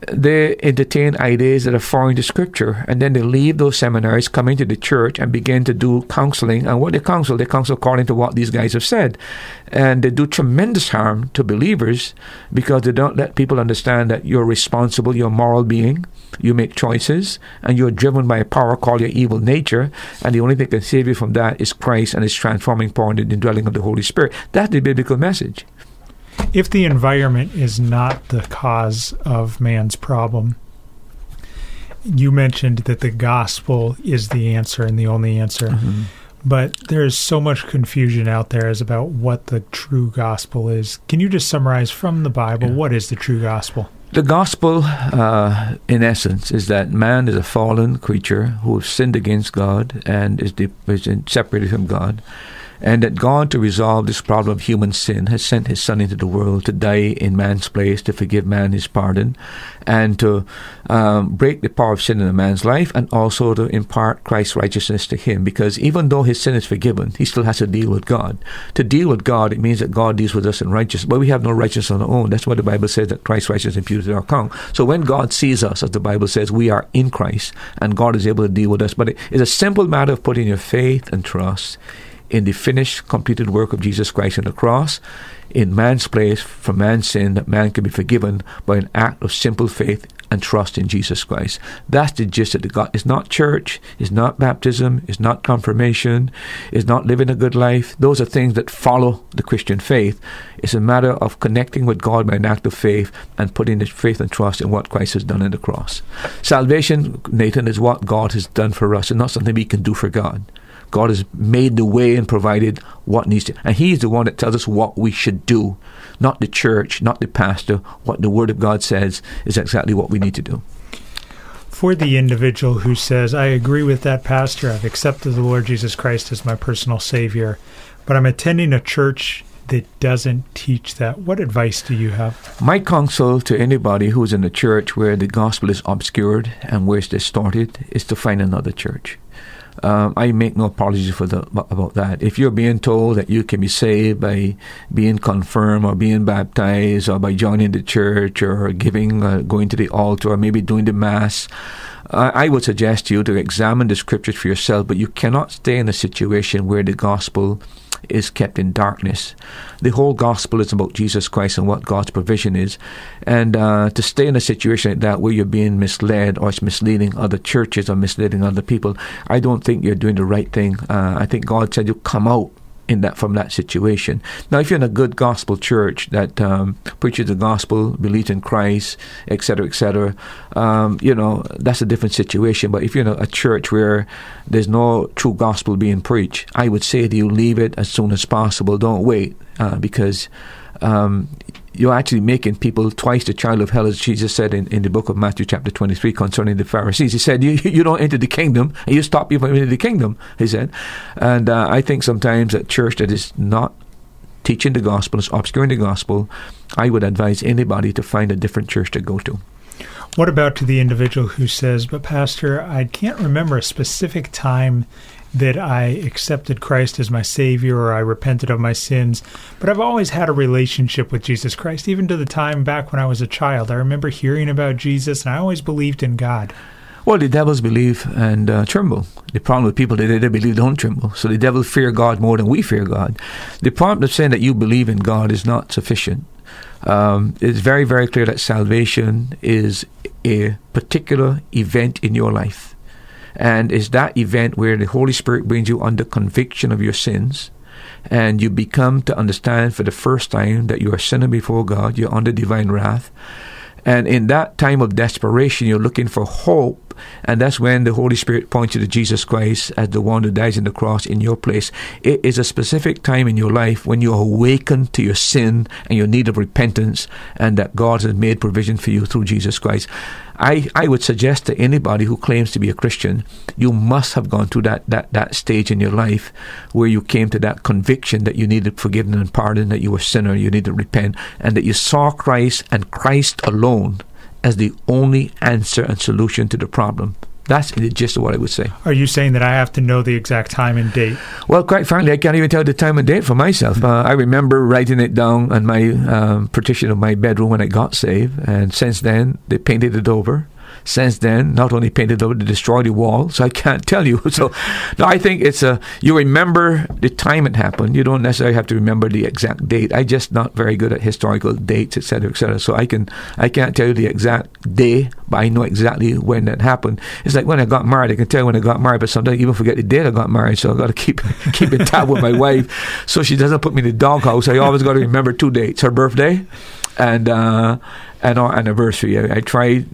they entertain ideas that are foreign to Scripture, and then they leave those seminaries, come into the church, and begin to do counseling. And what they counsel, they counsel according to what these guys have said, and they do tremendous harm to believers because they don't let people understand that you're responsible, you're a moral being, you make choices, and you're driven by a power called your evil nature, and the only thing that can save you from that is Christ and His transforming power and the indwelling of the Holy Spirit. That's the biblical message if the environment is not the cause of man's problem, you mentioned that the gospel is the answer and the only answer. Mm-hmm. But there's so much confusion out there as about what the true gospel is. Can you just summarize from the Bible yeah. what is the true gospel? The gospel, uh, in essence, is that man is a fallen creature who has sinned against God and is, de- is separated from God and that God, to resolve this problem of human sin, has sent His Son into the world to die in man's place, to forgive man his pardon, and to um, break the power of sin in a man's life, and also to impart Christ's righteousness to him. Because even though his sin is forgiven, he still has to deal with God. To deal with God, it means that God deals with us in righteousness, but we have no righteousness on our own. That's why the Bible says that Christ's righteousness imputed to our account. So when God sees us, as the Bible says, we are in Christ, and God is able to deal with us. But it is a simple matter of putting your faith and trust in the finished, completed work of Jesus Christ on the cross, in man's place for man's sin, that man can be forgiven by an act of simple faith and trust in Jesus Christ. That's the gist of the God. It's not church, it's not baptism, it's not confirmation, it's not living a good life. Those are things that follow the Christian faith. It's a matter of connecting with God by an act of faith and putting the faith and trust in what Christ has done on the cross. Salvation, Nathan, is what God has done for us and not something we can do for God. God has made the way and provided what needs to. And He's the one that tells us what we should do, not the church, not the pastor. What the Word of God says is exactly what we need to do. For the individual who says, I agree with that pastor, I've accepted the Lord Jesus Christ as my personal Savior, but I'm attending a church that doesn't teach that. What advice do you have? My counsel to anybody who's in a church where the gospel is obscured and where it's distorted is to find another church. Um, I make no apologies for the, about that. If you're being told that you can be saved by being confirmed or being baptized or by joining the church or giving, uh, going to the altar or maybe doing the mass, I would suggest to you to examine the scriptures for yourself, but you cannot stay in a situation where the gospel is kept in darkness. The whole gospel is about Jesus Christ and what God's provision is. And uh, to stay in a situation like that where you're being misled or it's misleading other churches or misleading other people, I don't think you're doing the right thing. Uh, I think God said you come out in that from that situation. Now, if you're in a good gospel church that um, preaches the gospel, believes in Christ, etc., etc., um, you know that's a different situation. But if you're in a, a, church where there's no true gospel being preached, I would say that you, leave it as soon as possible. Don't wait uh, because um, you're actually making people twice the child of hell, as Jesus said in, in the book of Matthew, chapter 23, concerning the Pharisees. He said, You, you don't enter the kingdom, and you stop people from entering the kingdom, he said. And uh, I think sometimes a church that is not teaching the gospel, is obscuring the gospel, I would advise anybody to find a different church to go to. What about to the individual who says, But, Pastor, I can't remember a specific time that I accepted Christ as my Savior or I repented of my sins, but I've always had a relationship with Jesus Christ, even to the time back when I was a child. I remember hearing about Jesus and I always believed in God. Well, the devils believe and uh, tremble. The problem with people that they believe don't tremble. So the devil fear God more than we fear God. The problem of saying that you believe in God is not sufficient. Um, it's very, very clear that salvation is a particular event in your life and it's that event where the Holy Spirit brings you under conviction of your sins and you become to understand for the first time that you are sinner before God, you're under divine wrath. And in that time of desperation, you're looking for hope. And that's when the Holy Spirit points you to Jesus Christ as the one who dies on the cross in your place. It is a specific time in your life when you are awakened to your sin and your need of repentance, and that God has made provision for you through Jesus Christ. I, I would suggest to anybody who claims to be a Christian, you must have gone through that, that, that stage in your life where you came to that conviction that you needed forgiveness and pardon, that you were a sinner, you needed to repent, and that you saw Christ and Christ alone as the only answer and solution to the problem. That's of what I would say. Are you saying that I have to know the exact time and date? Well, quite frankly, I can't even tell the time and date for myself. Uh, I remember writing it down on my um, partition of my bedroom when I got saved, and since then they painted it over since then, not only painted over to destroy the wall, so I can't tell you. So, no, I think it's a you remember the time it happened. You don't necessarily have to remember the exact date. I just not very good at historical dates, etc., etc. So I can I can't tell you the exact day, but I know exactly when that happened. It's like when I got married. I can tell you when I got married, but sometimes I even forget the date I got married. So I got to keep keep in tab with my wife, so she doesn't put me in the doghouse. I always got to remember two dates: her birthday and. Uh, our anniversary. I, I tried,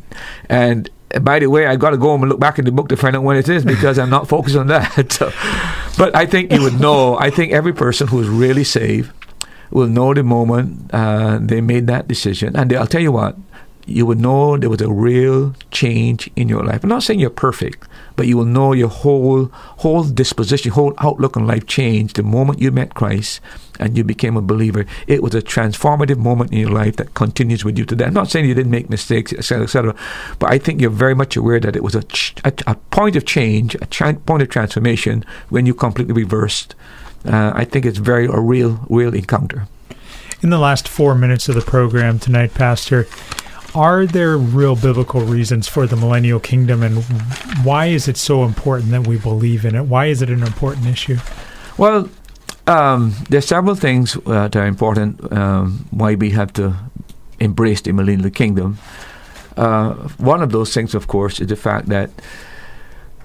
and by the way, I got to go home and look back in the book to find out when it is because I'm not focused on that. So, but I think you would know. I think every person who is really saved will know the moment uh, they made that decision, and I'll tell you what. You will know there was a real change in your life. I'm not saying you're perfect, but you will know your whole whole disposition, whole outlook on life changed the moment you met Christ and you became a believer. It was a transformative moment in your life that continues with you today. I'm not saying you didn't make mistakes, etc., etc., but I think you're very much aware that it was a, ch- a, a point of change, a ch- point of transformation when you completely reversed. Uh, I think it's very a real, real encounter. In the last four minutes of the program tonight, Pastor, are there real biblical reasons for the millennial kingdom and why is it so important that we believe in it? Why is it an important issue? Well, um, there are several things uh, that are important um, why we have to embrace the millennial kingdom. Uh, one of those things, of course, is the fact that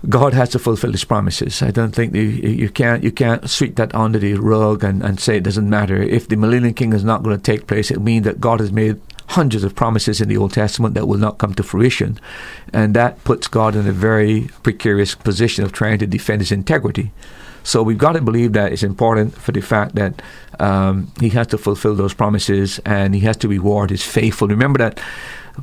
God has to fulfill His promises. I don't think the, you can't you can't sweep that under the rug and, and say it doesn't matter. If the millennial kingdom is not going to take place, it means that God has made hundreds of promises in the Old Testament that will not come to fruition. And that puts God in a very precarious position of trying to defend his integrity. So we've got to believe that it's important for the fact that um, he has to fulfill those promises and he has to reward his faithful. Remember that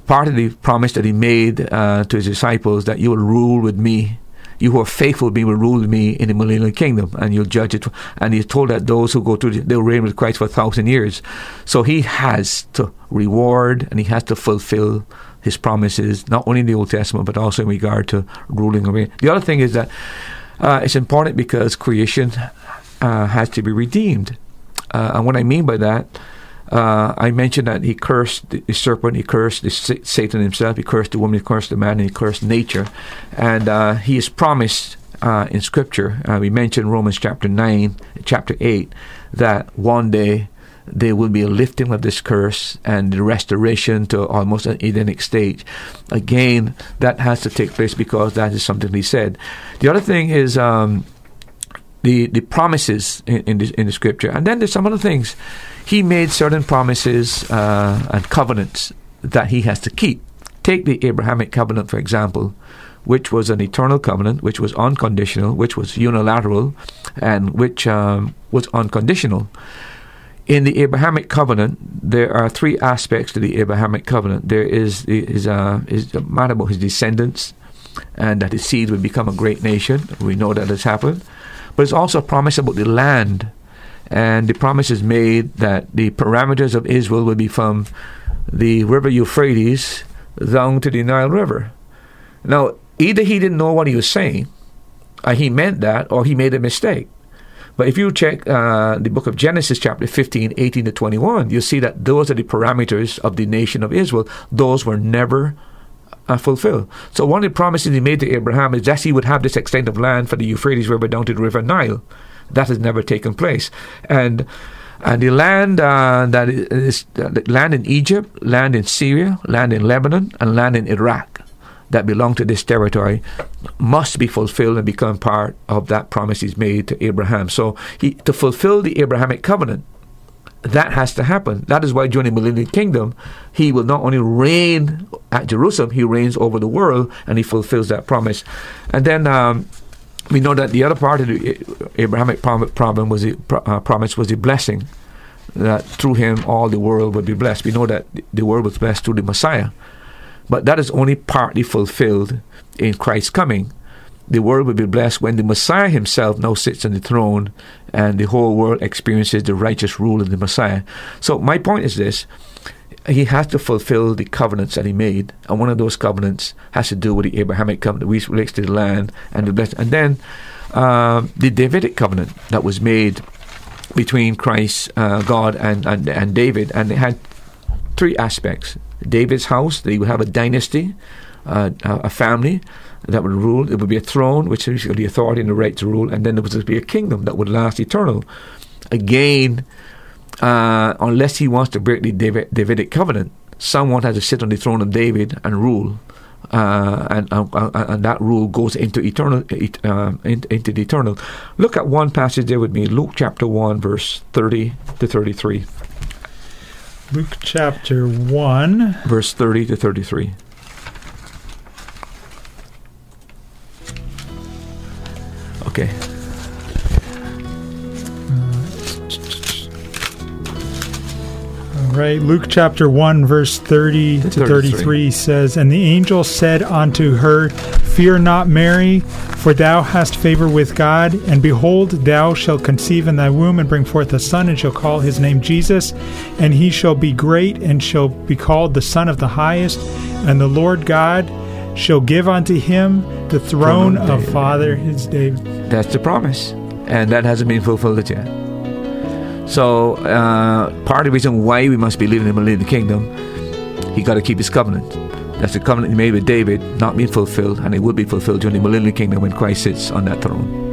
part of the promise that he made uh, to his disciples that you will rule with me you who are faithful me will rule me in the millennial kingdom, and you'll judge it. And he's told that those who go through, the, they'll reign with Christ for a thousand years. So he has to reward and he has to fulfill his promises, not only in the Old Testament, but also in regard to ruling away. The other thing is that uh, it's important because creation uh, has to be redeemed. Uh, and what I mean by that, uh, I mentioned that he cursed the, serpent, he cursed the, Satan himself, he cursed the woman, he cursed the man, and he cursed nature. And uh, he is promised uh, in Scripture, uh, we mentioned Romans chapter 9, chapter 8, that one day there will be a lifting of this curse and the restoration to almost an Edenic state. Again, that has to take place because that is something he said. The other thing is um, the the promises in, in, the, in the Scripture, and then there's some other things he made certain promises uh, and covenants that he has to keep. Take the Abrahamic covenant, for example, which was an eternal covenant, which was unconditional, which was unilateral, and which um, was unconditional. In the Abrahamic covenant, there are three aspects to the Abrahamic covenant. There is his, uh, his matter about his descendants, and that his seed would become a great nation. We know that has happened. But it's also a promise about the land and the promise is made that the parameters of Israel will be from the river Euphrates down to the Nile River. Now, either he didn't know what he was saying, or he meant that, or he made a mistake. But if you check uh, the book of Genesis, chapter 15, 18 to 21, you'll see that those are the parameters of the nation of Israel. Those were never uh, fulfilled. So one of the promises he made to Abraham is that he would have this extent of land for the Euphrates River down to the river Nile. That has never taken place. And and the land uh, that is uh, land in Egypt, land in Syria, land in Lebanon, and land in Iraq that belong to this territory must be fulfilled and become part of that promise he's made to Abraham. So he, to fulfill the Abrahamic covenant, that has to happen. That is why during the millennial kingdom, he will not only reign at Jerusalem, he reigns over the world and he fulfills that promise. And then um, we know that the other part of the Abrahamic problem was the uh, promise was the blessing that through him all the world would be blessed. We know that the world was blessed through the Messiah, but that is only partly fulfilled in Christ's coming. The world will be blessed when the Messiah himself now sits on the throne and the whole world experiences the righteous rule of the Messiah. So, my point is this he has to fulfill the covenants that he made, and one of those covenants has to do with the Abrahamic covenant, which relates to the land and the blessing. And then uh, the Davidic covenant that was made between Christ, uh, God, and, and and David, and it had three aspects: David's house, they would have a dynasty, uh, a family that would rule. It would be a throne, which is the authority and the right to rule, and then there would be a kingdom that would last eternal. Again uh, unless he wants to break the David, Davidic covenant, someone has to sit on the throne of David and rule. Uh, and, uh, uh and that rule goes into eternal, uh, into the eternal. Look at one passage there with me, Luke chapter one, verse thirty to thirty-three. Luke chapter one, verse thirty to thirty-three. Okay. Right. Luke chapter 1, verse 30 to 33. 33 says, And the angel said unto her, Fear not, Mary, for thou hast favor with God, and behold, thou shalt conceive in thy womb and bring forth a son, and shall call his name Jesus, and he shall be great, and shall be called the Son of the Highest, and the Lord God shall give unto him the throne of Father his David. That's the promise, and that hasn't been fulfilled yet. So, uh, part of the reason why we must believe in the millennial kingdom, he got to keep his covenant. That's the covenant he made with David, not being fulfilled, and it will be fulfilled during the millennial kingdom when Christ sits on that throne.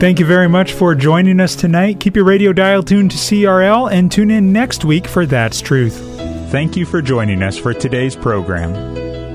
Thank you very much for joining us tonight. Keep your radio dial tuned to CRL and tune in next week for That's Truth. Thank you for joining us for today's program.